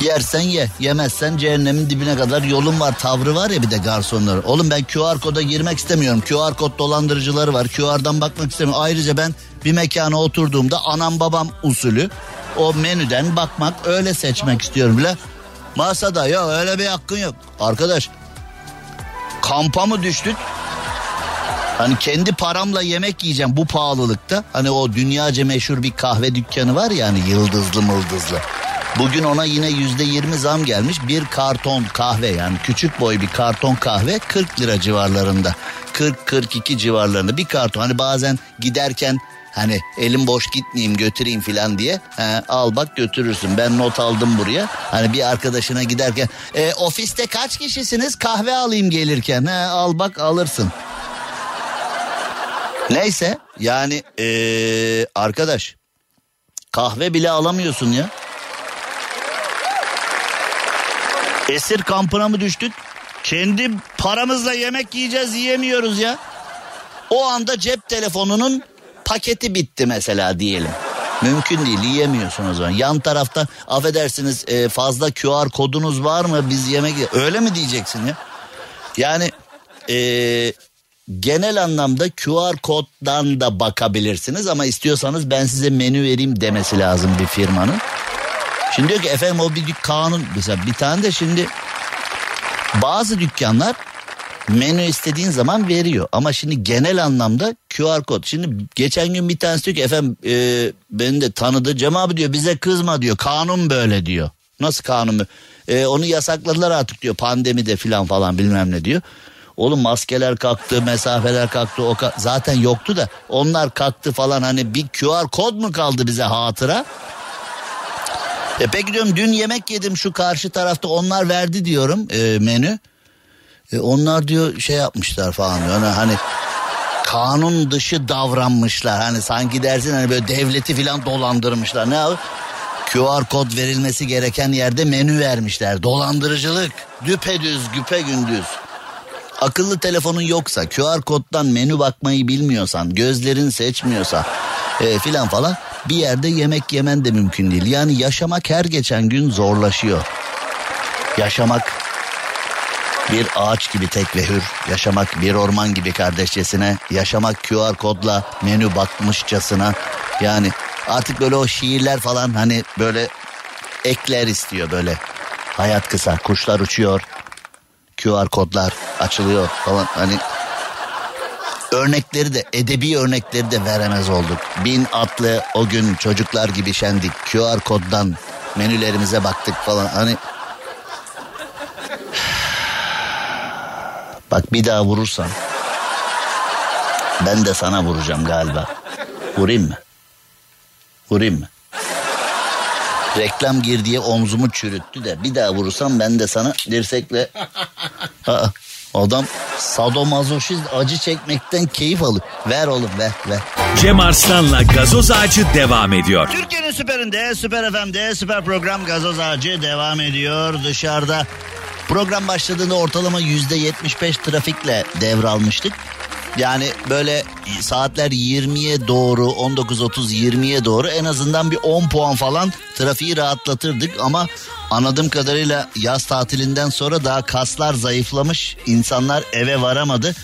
Yersen ye, yemezsen cehennemin dibine kadar yolun var tavrı var ya bir de garsonlar. Oğlum ben QR koda girmek istemiyorum. QR kod dolandırıcıları var. QR'dan bakmak istemiyorum. Ayrıca ben bir mekana oturduğumda anam babam usulü o menüden bakmak öyle seçmek istiyorum bile. Masada ya öyle bir hakkın yok. Arkadaş kampa mı düştük? Hani kendi paramla yemek yiyeceğim bu pahalılıkta. Hani o dünyaca meşhur bir kahve dükkanı var ya hani yıldızlı mıldızlı. Bugün ona yine yüzde yirmi zam gelmiş. Bir karton kahve yani küçük boy bir karton kahve 40 lira civarlarında. 40-42 civarlarında bir karton. Hani bazen giderken hani elim boş gitmeyeyim götüreyim filan diye he, al bak götürürsün ben not aldım buraya hani bir arkadaşına giderken e, ofiste kaç kişisiniz kahve alayım gelirken he, al bak alırsın neyse yani ee, arkadaş kahve bile alamıyorsun ya Esir kampına mı düştük? Kendi paramızla yemek yiyeceğiz yiyemiyoruz ya. O anda cep telefonunun paketi bitti mesela diyelim. Mümkün değil yiyemiyorsun o zaman. Yan tarafta affedersiniz e, fazla QR kodunuz var mı biz yemek öyle mi diyeceksin ya? Yani e, genel anlamda QR koddan da bakabilirsiniz ama istiyorsanız ben size menü vereyim demesi lazım bir firmanın. Şimdi diyor ki efendim o bir kanun mesela bir tane de şimdi bazı dükkanlar menü istediğin zaman veriyor. Ama şimdi genel anlamda QR kod. Şimdi geçen gün bir tanesi diyor ki efendim e, beni de tanıdı. Cem abi diyor bize kızma diyor. Kanun böyle diyor. Nasıl kanun e, onu yasakladılar artık diyor pandemide filan falan bilmem ne diyor. Oğlum maskeler kalktı, mesafeler kalktı. O ka- zaten yoktu da onlar kalktı falan hani bir QR kod mu kaldı bize hatıra? E peki diyorum dün yemek yedim şu karşı tarafta onlar verdi diyorum e, menü. E, onlar diyor şey yapmışlar falan diyor. Hani, hani kanun dışı davranmışlar. Hani sanki dersin hani böyle devleti falan dolandırmışlar. Ne abi? QR kod verilmesi gereken yerde menü vermişler. Dolandırıcılık. Düpedüz, güpe gündüz. Akıllı telefonun yoksa, QR koddan menü bakmayı bilmiyorsan, gözlerin seçmiyorsa e, filan falan bir yerde yemek yemen de mümkün değil. Yani yaşamak her geçen gün zorlaşıyor. Yaşamak bir ağaç gibi tek ve hür, yaşamak bir orman gibi kardeşçesine, yaşamak QR kodla menü bakmışçasına. Yani artık böyle o şiirler falan hani böyle ekler istiyor böyle. Hayat kısa, kuşlar uçuyor, QR kodlar açılıyor falan hani örnekleri de edebi örnekleri de veremez olduk. Bin atlı o gün çocuklar gibi şendik. QR koddan menülerimize baktık falan. Hani Bak bir daha vurursan ben de sana vuracağım galiba. Vurayım mı? Vurayım mı? Reklam gir diye omzumu çürüttü de bir daha vurursam ben de sana dirsekle... Aa, adam sadomazoşist acı çekmekten keyif alıyor. Ver oğlum ver ver. Cem Arslan'la gazoz ağacı devam ediyor. Türkiye'nin süperinde, süper FM'de, süper program gazoz ağacı devam ediyor. Dışarıda program başladığında ortalama yüzde 75 trafikle devralmıştık. Yani böyle saatler 20'ye doğru 19.30-20'ye doğru en azından bir 10 puan falan trafiği rahatlatırdık ama anladığım kadarıyla yaz tatilinden sonra daha kaslar zayıflamış insanlar eve varamadı.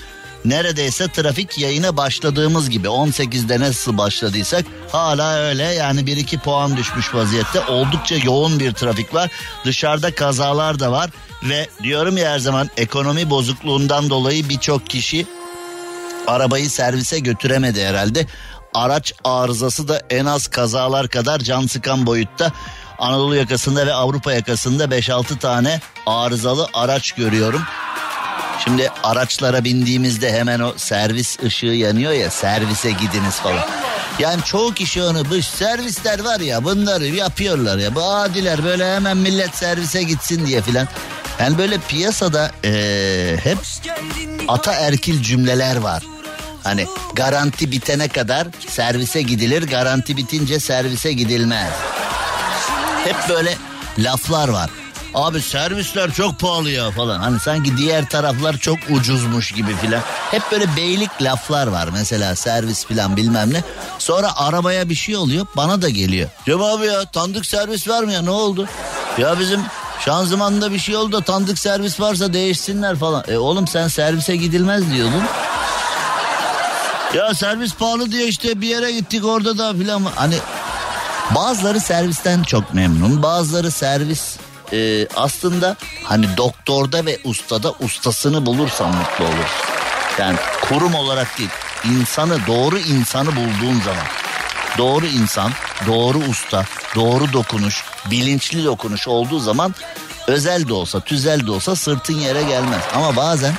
Neredeyse trafik yayına başladığımız gibi 18'de nasıl başladıysak hala öyle yani 1-2 puan düşmüş vaziyette oldukça yoğun bir trafik var. Dışarıda kazalar da var ve diyorum ya her zaman ekonomi bozukluğundan dolayı birçok kişi arabayı servise götüremedi herhalde. Araç arızası da en az kazalar kadar can sıkan boyutta. Anadolu yakasında ve Avrupa yakasında 5-6 tane arızalı araç görüyorum. Şimdi araçlara bindiğimizde hemen o servis ışığı yanıyor ya servise gidiniz falan. Yani çoğu kişi onu bu servisler var ya bunları yapıyorlar ya. Bu adiler böyle hemen millet servise gitsin diye filan. Yani böyle piyasada ee, hep ata erkil cümleler var. Hani garanti bitene kadar servise gidilir, garanti bitince servise gidilmez. Hep böyle laflar var. Abi servisler çok pahalı ya falan. Hani sanki diğer taraflar çok ucuzmuş gibi filan. Hep böyle beylik laflar var. Mesela servis filan bilmem ne. Sonra arabaya bir şey oluyor bana da geliyor. Cem abi ya tanıdık servis ya ne oldu? Ya bizim şanzımanda bir şey oldu da tanıdık servis varsa değişsinler falan. E oğlum sen servise gidilmez diyordun. Ya servis pahalı diye işte bir yere gittik orada da filan. Hani bazıları servisten çok memnun. Bazıları servis e, aslında hani doktorda ve ustada ustasını bulursan mutlu olur. Yani kurum olarak değil insanı doğru insanı bulduğun zaman doğru insan, doğru usta, doğru dokunuş, bilinçli dokunuş olduğu zaman özel de olsa, tüzel de olsa sırtın yere gelmez. Ama bazen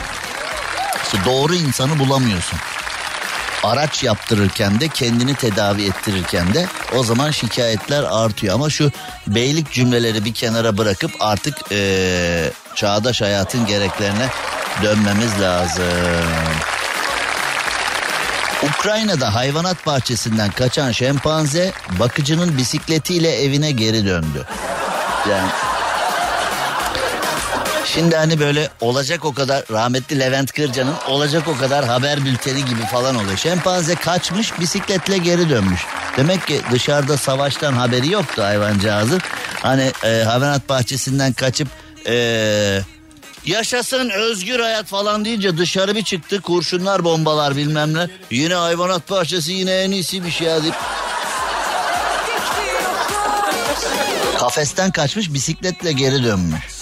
işte doğru insanı bulamıyorsun. Araç yaptırırken de kendini tedavi ettirirken de o zaman şikayetler artıyor. Ama şu beylik cümleleri bir kenara bırakıp artık ee, çağdaş hayatın gereklerine dönmemiz lazım. Ukrayna'da hayvanat bahçesinden kaçan şempanze bakıcının bisikletiyle evine geri döndü. Yani Şimdi hani böyle olacak o kadar rahmetli Levent Kırca'nın olacak o kadar haber bülteni gibi falan oluyor. Şempanze kaçmış bisikletle geri dönmüş. Demek ki dışarıda savaştan haberi yoktu hayvancağızın. Hani e, hayvanat bahçesinden kaçıp e, yaşasın özgür hayat falan deyince dışarı bir çıktı. Kurşunlar bombalar bilmem ne. Yine hayvanat bahçesi yine en iyisiymiş ya deyip Kafesten kaçmış bisikletle geri dönmüş.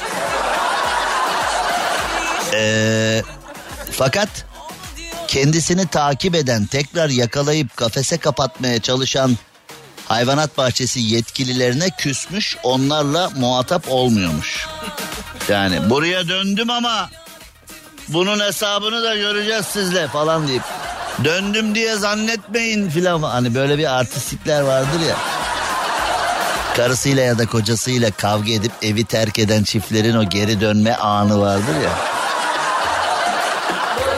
Ee, fakat kendisini takip eden tekrar yakalayıp kafese kapatmaya çalışan hayvanat bahçesi yetkililerine küsmüş onlarla muhatap olmuyormuş. Yani buraya döndüm ama bunun hesabını da göreceğiz sizle falan deyip döndüm diye zannetmeyin filan hani böyle bir artistlikler vardır ya. Karısıyla ya da kocasıyla kavga edip evi terk eden çiftlerin o geri dönme anı vardır ya.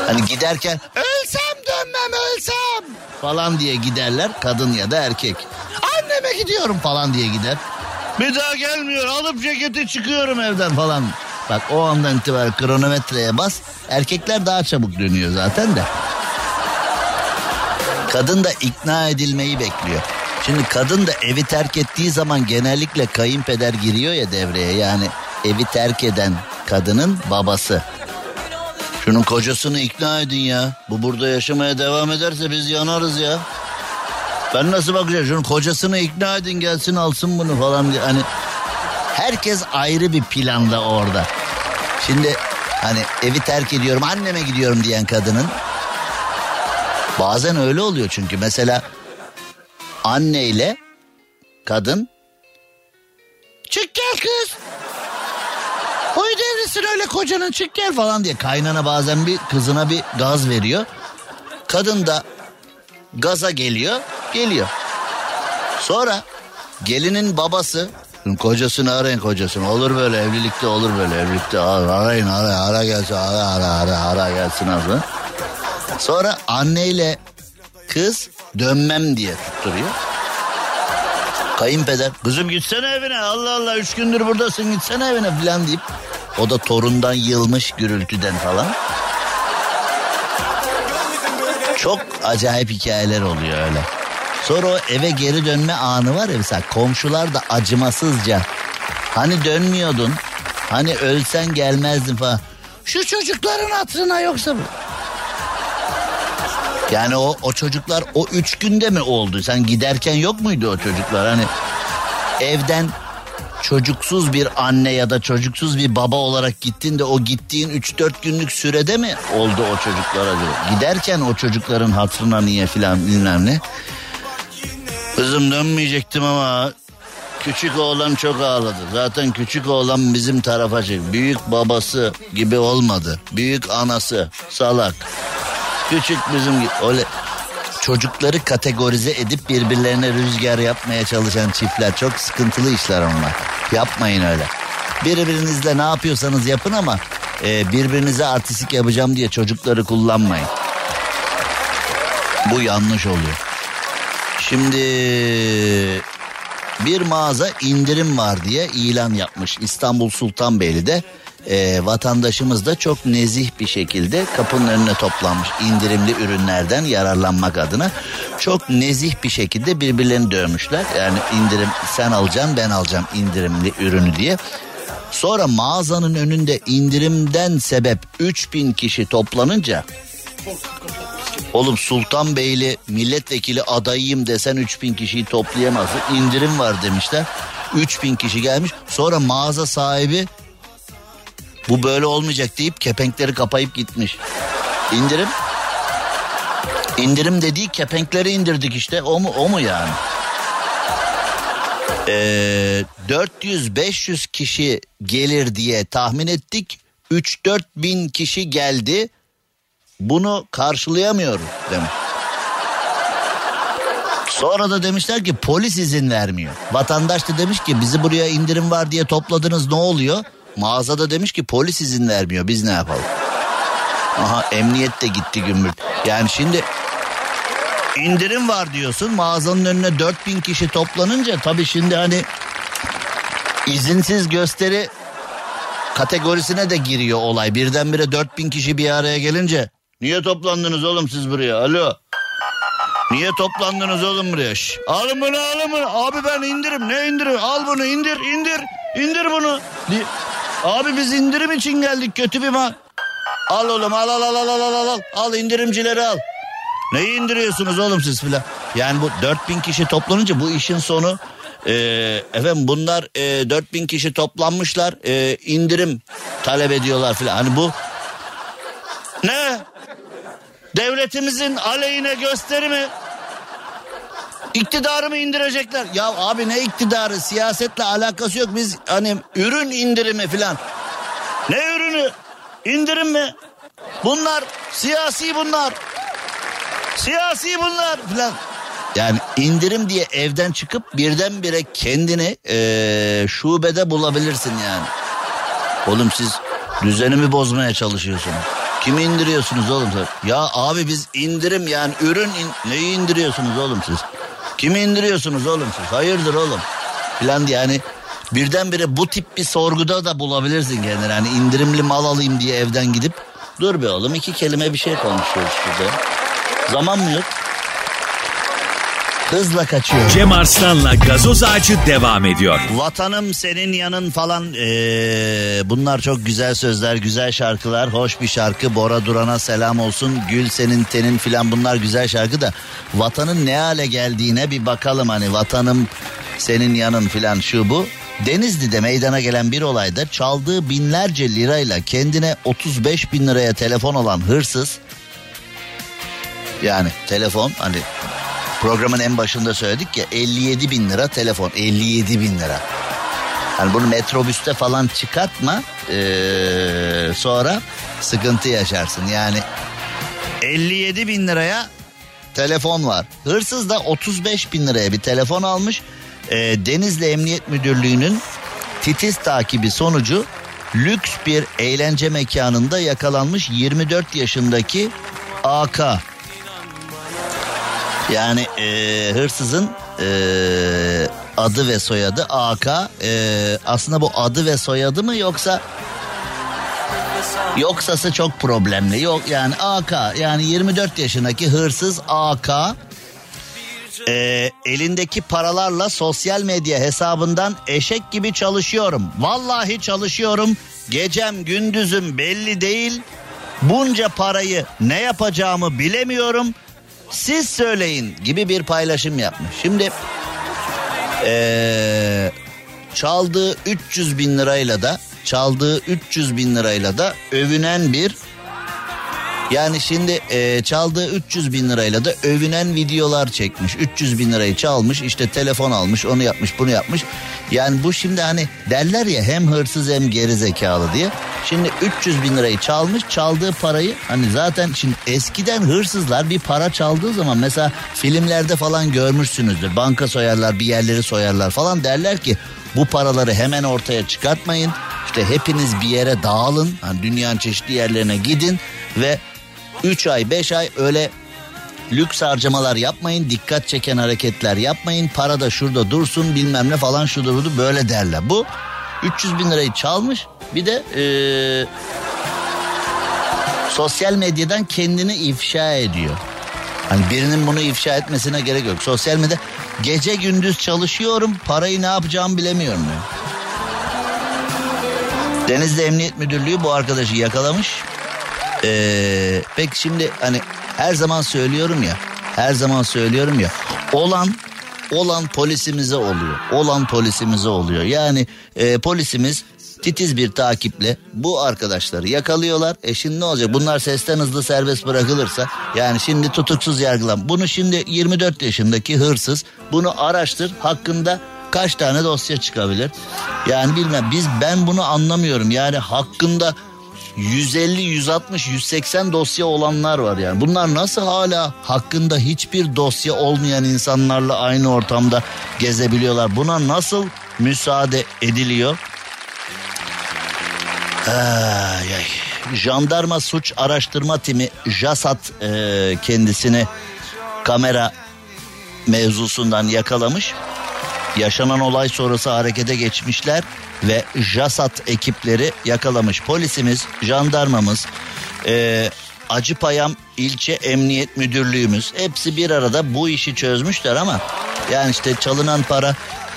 Hani giderken ölsem dönmem ölsem falan diye giderler kadın ya da erkek. Anneme gidiyorum falan diye gider. Bir daha gelmiyor alıp ceketi çıkıyorum evden falan. Bak o andan itibaren kronometreye bas. Erkekler daha çabuk dönüyor zaten de. Kadın da ikna edilmeyi bekliyor. Şimdi kadın da evi terk ettiği zaman genellikle kayınpeder giriyor ya devreye. Yani evi terk eden kadının babası. Şunun kocasını ikna edin ya. Bu burada yaşamaya devam ederse biz yanarız ya. Ben nasıl bakacağım? Şunun kocasını ikna edin gelsin alsın bunu falan diye. Hani herkes ayrı bir planda orada. Şimdi hani evi terk ediyorum anneme gidiyorum diyen kadının bazen öyle oluyor çünkü mesela anneyle kadın çık gel kız Oy devresin öyle kocanın çık gel falan diye kaynana bazen bir kızına bir gaz veriyor. Kadın da gaza geliyor geliyor. Sonra gelinin babası kocasını arayın kocasını olur böyle evlilikte olur böyle evlilikte arayın ara ara gelsin ara ara ara ara gelsin abi. Sonra anneyle kız dönmem diye tutturuyor. Kayınpeder kızım gitsene evine Allah Allah üç gündür buradasın gitsene evine falan deyip o da torundan yılmış gürültüden falan. Çok acayip hikayeler oluyor öyle. Sonra o eve geri dönme anı var ya mesela komşular da acımasızca. Hani dönmüyordun, hani ölsen gelmezdin falan. Şu çocukların hatırına yoksa. Yani o, o çocuklar o üç günde mi oldu? Sen giderken yok muydu o çocuklar? Hani evden çocuksuz bir anne ya da çocuksuz bir baba olarak gittin de o gittiğin 3-4 günlük sürede mi oldu o çocuklar acaba? Giderken o çocukların hatırına niye filan bilmem ne. Kızım dönmeyecektim ama küçük oğlan çok ağladı. Zaten küçük oğlan bizim tarafa çek. Büyük babası gibi olmadı. Büyük anası salak. Küçük bizim. Öyle çocukları kategorize edip birbirlerine rüzgar yapmaya çalışan çiftler. Çok sıkıntılı işler onlar. Yapmayın öyle. Birbirinizle ne yapıyorsanız yapın ama e, birbirinize artistik yapacağım diye çocukları kullanmayın. Bu yanlış oluyor. Şimdi bir mağaza indirim var diye ilan yapmış İstanbul Sultanbeyli'de. E, vatandaşımız da çok nezih bir şekilde kapının önüne toplanmış indirimli ürünlerden yararlanmak adına çok nezih bir şekilde birbirlerini dövmüşler. Yani indirim sen alacaksın ben alacağım indirimli ürünü diye. Sonra mağazanın önünde indirimden sebep 3000 kişi toplanınca Oğlum Sultanbeyli milletvekili adayıyım desen 3000 kişiyi toplayamazsın. İndirim var demişler. 3000 kişi gelmiş. Sonra mağaza sahibi bu böyle olmayacak deyip kepenkleri kapayıp gitmiş. İndirim İndirim dediği kepenkleri indirdik işte. O mu o mu yani? Ee, 400-500 kişi gelir diye tahmin ettik. 3-4 bin kişi geldi. Bunu karşılayamıyoruz demiş. Sonra da demişler ki polis izin vermiyor. Vatandaş da demiş ki bizi buraya indirim var diye topladınız ne oluyor? Mağazada demiş ki polis izin vermiyor biz ne yapalım? Aha emniyet de gitti gümbür. Yani şimdi indirim var diyorsun mağazanın önüne 4000 kişi toplanınca tabii şimdi hani izinsiz gösteri kategorisine de giriyor olay. Birdenbire 4000 kişi bir araya gelince niye toplandınız oğlum siz buraya alo? Niye toplandınız oğlum buraya? Şş, alın bunu alın bunu. Abi ben indirim ne indirim? Al bunu indir indir indir bunu. Abi biz indirim için geldik kötü bir ma. Al oğlum al al al al al al al. Al indirimcileri al. Neyi indiriyorsunuz oğlum siz filan? Yani bu 4000 kişi toplanınca bu işin sonu e, efendim bunlar e, 4000 kişi toplanmışlar e, indirim talep ediyorlar filan. Hani bu ne? Devletimizin aleyhine gösteri mi? İktidarı mı indirecekler? Ya abi ne iktidarı? Siyasetle alakası yok. Biz hani ürün indirimi filan. Ne ürünü? İndirim mi? Bunlar siyasi bunlar. Siyasi bunlar filan. Yani indirim diye evden çıkıp birdenbire kendini eee, şubede bulabilirsin yani. Oğlum siz düzenimi bozmaya çalışıyorsunuz. Kimi indiriyorsunuz oğlum? Ya abi biz indirim yani ürün in- neyi indiriyorsunuz oğlum siz? Kimi indiriyorsunuz oğlum siz? Hayırdır oğlum? Filan diye yani birdenbire bu tip bir sorguda da bulabilirsin kendini. Yani indirimli mal alayım diye evden gidip dur be oğlum iki kelime bir şey konuşuyoruz şurada. Zaman mı yok? Hızla kaçıyor. Cem Arslan'la gazoz ağacı devam ediyor. Vatanım senin yanın falan ee, bunlar çok güzel sözler güzel şarkılar. Hoş bir şarkı. Bora Duran'a selam olsun. Gül senin tenin filan bunlar güzel şarkı da vatanın ne hale geldiğine bir bakalım. Hani vatanım senin yanın filan şu bu. Denizli'de meydana gelen bir olayda çaldığı binlerce lirayla kendine 35 bin liraya telefon olan hırsız yani telefon hani programın en başında söyledik ya 57 bin lira telefon 57 bin lira. Hani bunu metrobüste falan çıkartma ee, sonra sıkıntı yaşarsın. Yani 57 bin liraya telefon var. Hırsız da 35 bin liraya bir telefon almış. Ee, Denizli Emniyet Müdürlüğü'nün titiz takibi sonucu lüks bir eğlence mekanında yakalanmış 24 yaşındaki AK. Yani e, hırsızın e, adı ve soyadı AK. E, aslında bu adı ve soyadı mı yoksa yoksası çok problemli. Yok yani AK yani 24 yaşındaki hırsız AK e, elindeki paralarla sosyal medya hesabından eşek gibi çalışıyorum. Vallahi çalışıyorum. Gecem gündüzüm belli değil. Bunca parayı ne yapacağımı bilemiyorum. Siz söyleyin gibi bir paylaşım yapmış. Şimdi ee, çaldığı 300 bin lirayla da çaldığı 300 bin lirayla da övünen bir yani şimdi e, çaldığı 300 bin lirayla da övünen videolar çekmiş. 300 bin lirayı çalmış işte telefon almış onu yapmış bunu yapmış. Yani bu şimdi hani derler ya hem hırsız hem geri zekalı diye. Şimdi 300 bin lirayı çalmış çaldığı parayı hani zaten şimdi eskiden hırsızlar bir para çaldığı zaman mesela filmlerde falan görmüşsünüzdür. Banka soyarlar bir yerleri soyarlar falan derler ki bu paraları hemen ortaya çıkartmayın. İşte hepiniz bir yere dağılın. Hani dünyanın çeşitli yerlerine gidin ve 3 ay 5 ay öyle lüks harcamalar yapmayın, dikkat çeken hareketler yapmayın, para da şurada dursun bilmem ne falan şudur budur böyle derler. Bu 300 bin lirayı çalmış bir de ee, sosyal medyadan kendini ifşa ediyor. Hani birinin bunu ifşa etmesine gerek yok. Sosyal medya gece gündüz çalışıyorum parayı ne yapacağımı bilemiyorum diyor. Denizli Emniyet Müdürlüğü bu arkadaşı yakalamış. Ee, peki şimdi hani her zaman söylüyorum ya her zaman söylüyorum ya olan olan polisimize oluyor. Olan polisimize oluyor. Yani e, polisimiz titiz bir takiple bu arkadaşları yakalıyorlar. E şimdi ne olacak? Bunlar sesten hızlı serbest bırakılırsa yani şimdi tutuksuz yargılan. Bunu şimdi 24 yaşındaki hırsız bunu araştır hakkında kaç tane dosya çıkabilir? Yani bilmem biz ben bunu anlamıyorum. Yani hakkında 150, 160, 180 dosya olanlar var yani. Bunlar nasıl hala hakkında hiçbir dosya olmayan insanlarla aynı ortamda gezebiliyorlar? Buna nasıl müsaade ediliyor? Ay, ay. Jandarma Suç Araştırma Timi JASAT e, kendisini kamera mevzusundan yakalamış. Yaşanan olay sonrası harekete geçmişler ve JASAT ekipleri yakalamış. Polisimiz, jandarmamız, e, Acıpayam İlçe Emniyet Müdürlüğümüz hepsi bir arada bu işi çözmüşler ama yani işte çalınan para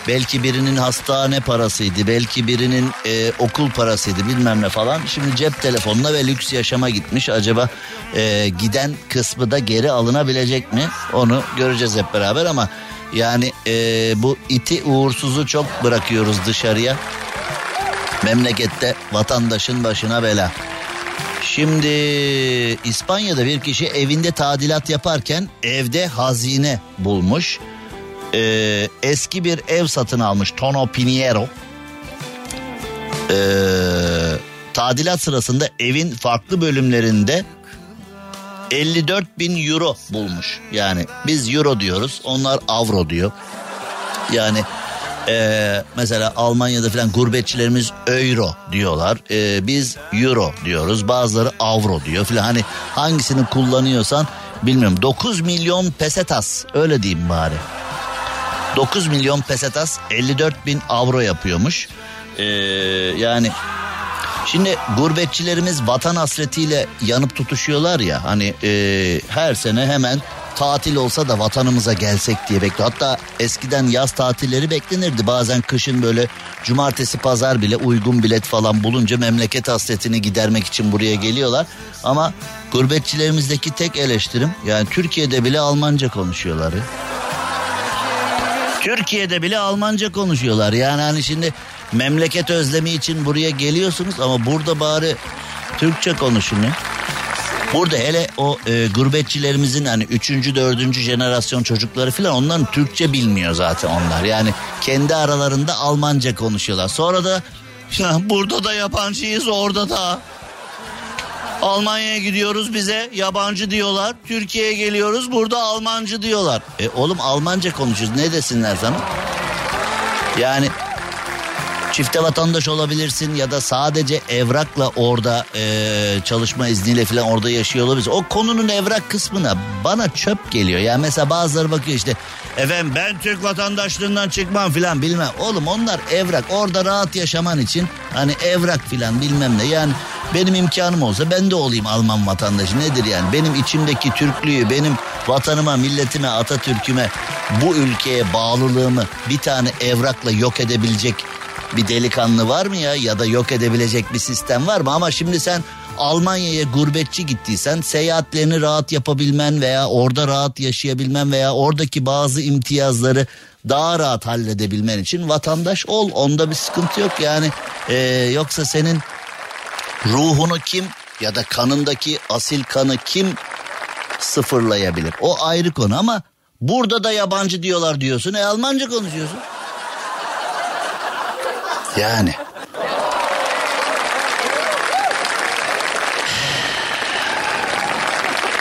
belki birinin hastane parasıydı, belki birinin e, okul parasıydı bilmem ne falan. Şimdi cep telefonuna ve lüks yaşama gitmiş. Acaba e, giden kısmı da geri alınabilecek mi? Onu göreceğiz hep beraber ama yani e, bu iti uğursuzu çok bırakıyoruz dışarıya. Memlekette vatandaşın başına bela. Şimdi İspanya'da bir kişi evinde tadilat yaparken evde hazine bulmuş. Ee, eski bir ev satın almış Tono Piniero. Ee, tadilat sırasında evin farklı bölümlerinde 54 bin euro bulmuş. Yani biz euro diyoruz onlar avro diyor. Yani ee, mesela Almanya'da falan gurbetçilerimiz euro diyorlar. Ee, biz euro diyoruz. Bazıları avro diyor falan. Hani hangisini kullanıyorsan bilmiyorum. 9 milyon pesetas öyle diyeyim bari. 9 milyon pesetas 54 bin avro yapıyormuş. Ee, yani Şimdi gurbetçilerimiz vatan hasretiyle yanıp tutuşuyorlar ya hani e, her sene hemen tatil olsa da vatanımıza gelsek diye bekliyor. Hatta eskiden yaz tatilleri beklenirdi. Bazen kışın böyle cumartesi pazar bile uygun bilet falan bulunca memleket hasretini gidermek için buraya geliyorlar. Ama gurbetçilerimizdeki tek eleştirim yani Türkiye'de bile Almanca konuşuyorlar. Ya. Türkiye'de bile Almanca konuşuyorlar. Yani hani şimdi memleket özlemi için buraya geliyorsunuz ama burada bari Türkçe konuşun ya. Burada hele o e, gurbetçilerimizin hani üçüncü, dördüncü jenerasyon çocukları falan onların Türkçe bilmiyor zaten onlar. Yani kendi aralarında Almanca konuşuyorlar. Sonra da burada da yabancıyız orada da. Almanya'ya gidiyoruz bize yabancı diyorlar. Türkiye'ye geliyoruz burada Almancı diyorlar. E oğlum Almanca konuşuyoruz ne desinler sana? Yani çifte vatandaş olabilirsin ya da sadece evrakla orada e, çalışma izniyle falan orada yaşıyor olabilirsin. O konunun evrak kısmına bana çöp geliyor. Yani mesela bazıları bakıyor işte efendim ben Türk vatandaşlığından çıkmam falan bilmem. Oğlum onlar evrak orada rahat yaşaman için hani evrak falan bilmem ne. Yani benim imkanım olsa ben de olayım Alman vatandaşı nedir yani? Benim içimdeki Türklüğü benim vatanıma milletime Atatürk'üme bu ülkeye bağlılığımı bir tane evrakla yok edebilecek bir delikanlı var mı ya ya da yok edebilecek bir sistem var mı ama şimdi sen Almanya'ya gurbetçi gittiysen seyahatlerini rahat yapabilmen veya orada rahat yaşayabilmen veya oradaki bazı imtiyazları daha rahat halledebilmen için vatandaş ol. Onda bir sıkıntı yok yani ee, yoksa senin Ruhunu kim ya da kanındaki asil kanı kim sıfırlayabilir? O ayrı konu ama burada da yabancı diyorlar diyorsun. E Almanca konuşuyorsun. Yani.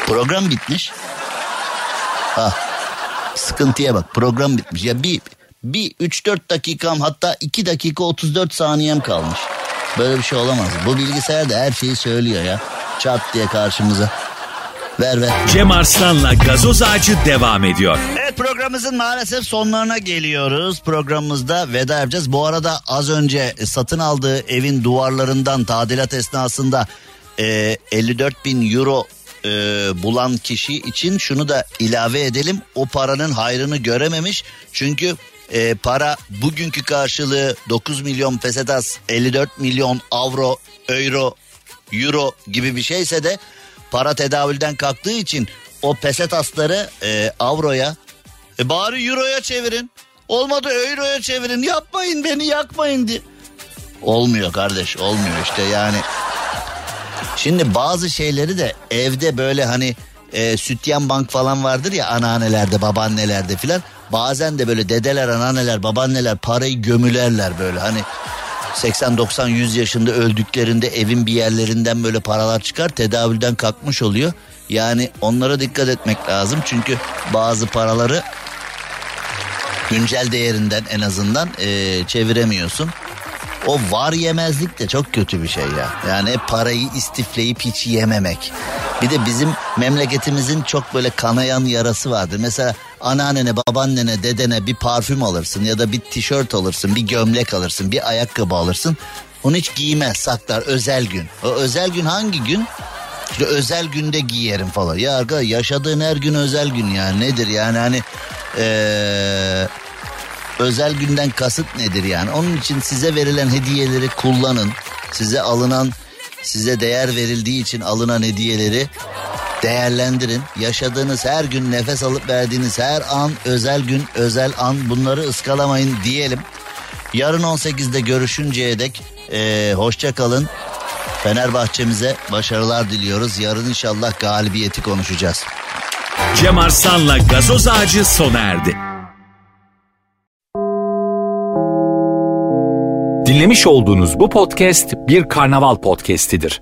Program bitmiş. Ha. Sıkıntıya bak. Program bitmiş. Ya bir bir 3-4 dakikam hatta 2 dakika 34 saniyem kalmış. Böyle bir şey olamaz. Bu bilgisayar da her şeyi söylüyor ya. Çat diye karşımıza. Ver ver. Cem Arslan'la gazoz ağacı devam ediyor. Evet programımızın maalesef sonlarına geliyoruz. Programımızda veda yapacağız. Bu arada az önce satın aldığı evin duvarlarından tadilat esnasında e, 54 bin euro e, bulan kişi için şunu da ilave edelim. O paranın hayrını görememiş. Çünkü e, para bugünkü karşılığı 9 milyon pesetas 54 milyon avro, euro, euro gibi bir şeyse de para tedavülden kalktığı için o pesetasları e, avroya e, bari euroya çevirin. Olmadı euroya çevirin. Yapmayın beni yakmayın diye. Olmuyor kardeş olmuyor işte yani. Şimdi bazı şeyleri de evde böyle hani e, sütyen bank falan vardır ya anneannelerde babaannelerde filan. Bazen de böyle dedeler anneanneler babaanneler parayı gömülerler böyle hani 80-90-100 yaşında öldüklerinde evin bir yerlerinden böyle paralar çıkar tedavülden kalkmış oluyor. Yani onlara dikkat etmek lazım çünkü bazı paraları güncel değerinden en azından e, çeviremiyorsun. O var yemezlik de çok kötü bir şey ya. Yani parayı istifleyip hiç yememek. Bir de bizim memleketimizin çok böyle kanayan yarası vardır. Mesela anneannene, babaannene, dedene bir parfüm alırsın ya da bir tişört alırsın, bir gömlek alırsın, bir ayakkabı alırsın. Onu hiç giymez, saklar özel gün. O özel gün hangi gün? İşte özel günde giyerim falan. Ya arkadaş yaşadığın her gün özel gün yani nedir yani hani ee, özel günden kasıt nedir yani? Onun için size verilen hediyeleri kullanın. Size alınan, size değer verildiği için alınan hediyeleri değerlendirin. Yaşadığınız her gün nefes alıp verdiğiniz her an özel gün, özel an bunları ıskalamayın diyelim. Yarın 18'de görüşünceye dek ee, hoşça kalın. Fenerbahçemize başarılar diliyoruz. Yarın inşallah galibiyeti konuşacağız. Cem Arslan'la gazoz ağacı sona erdi. Dinlemiş olduğunuz bu podcast bir karnaval podcastidir.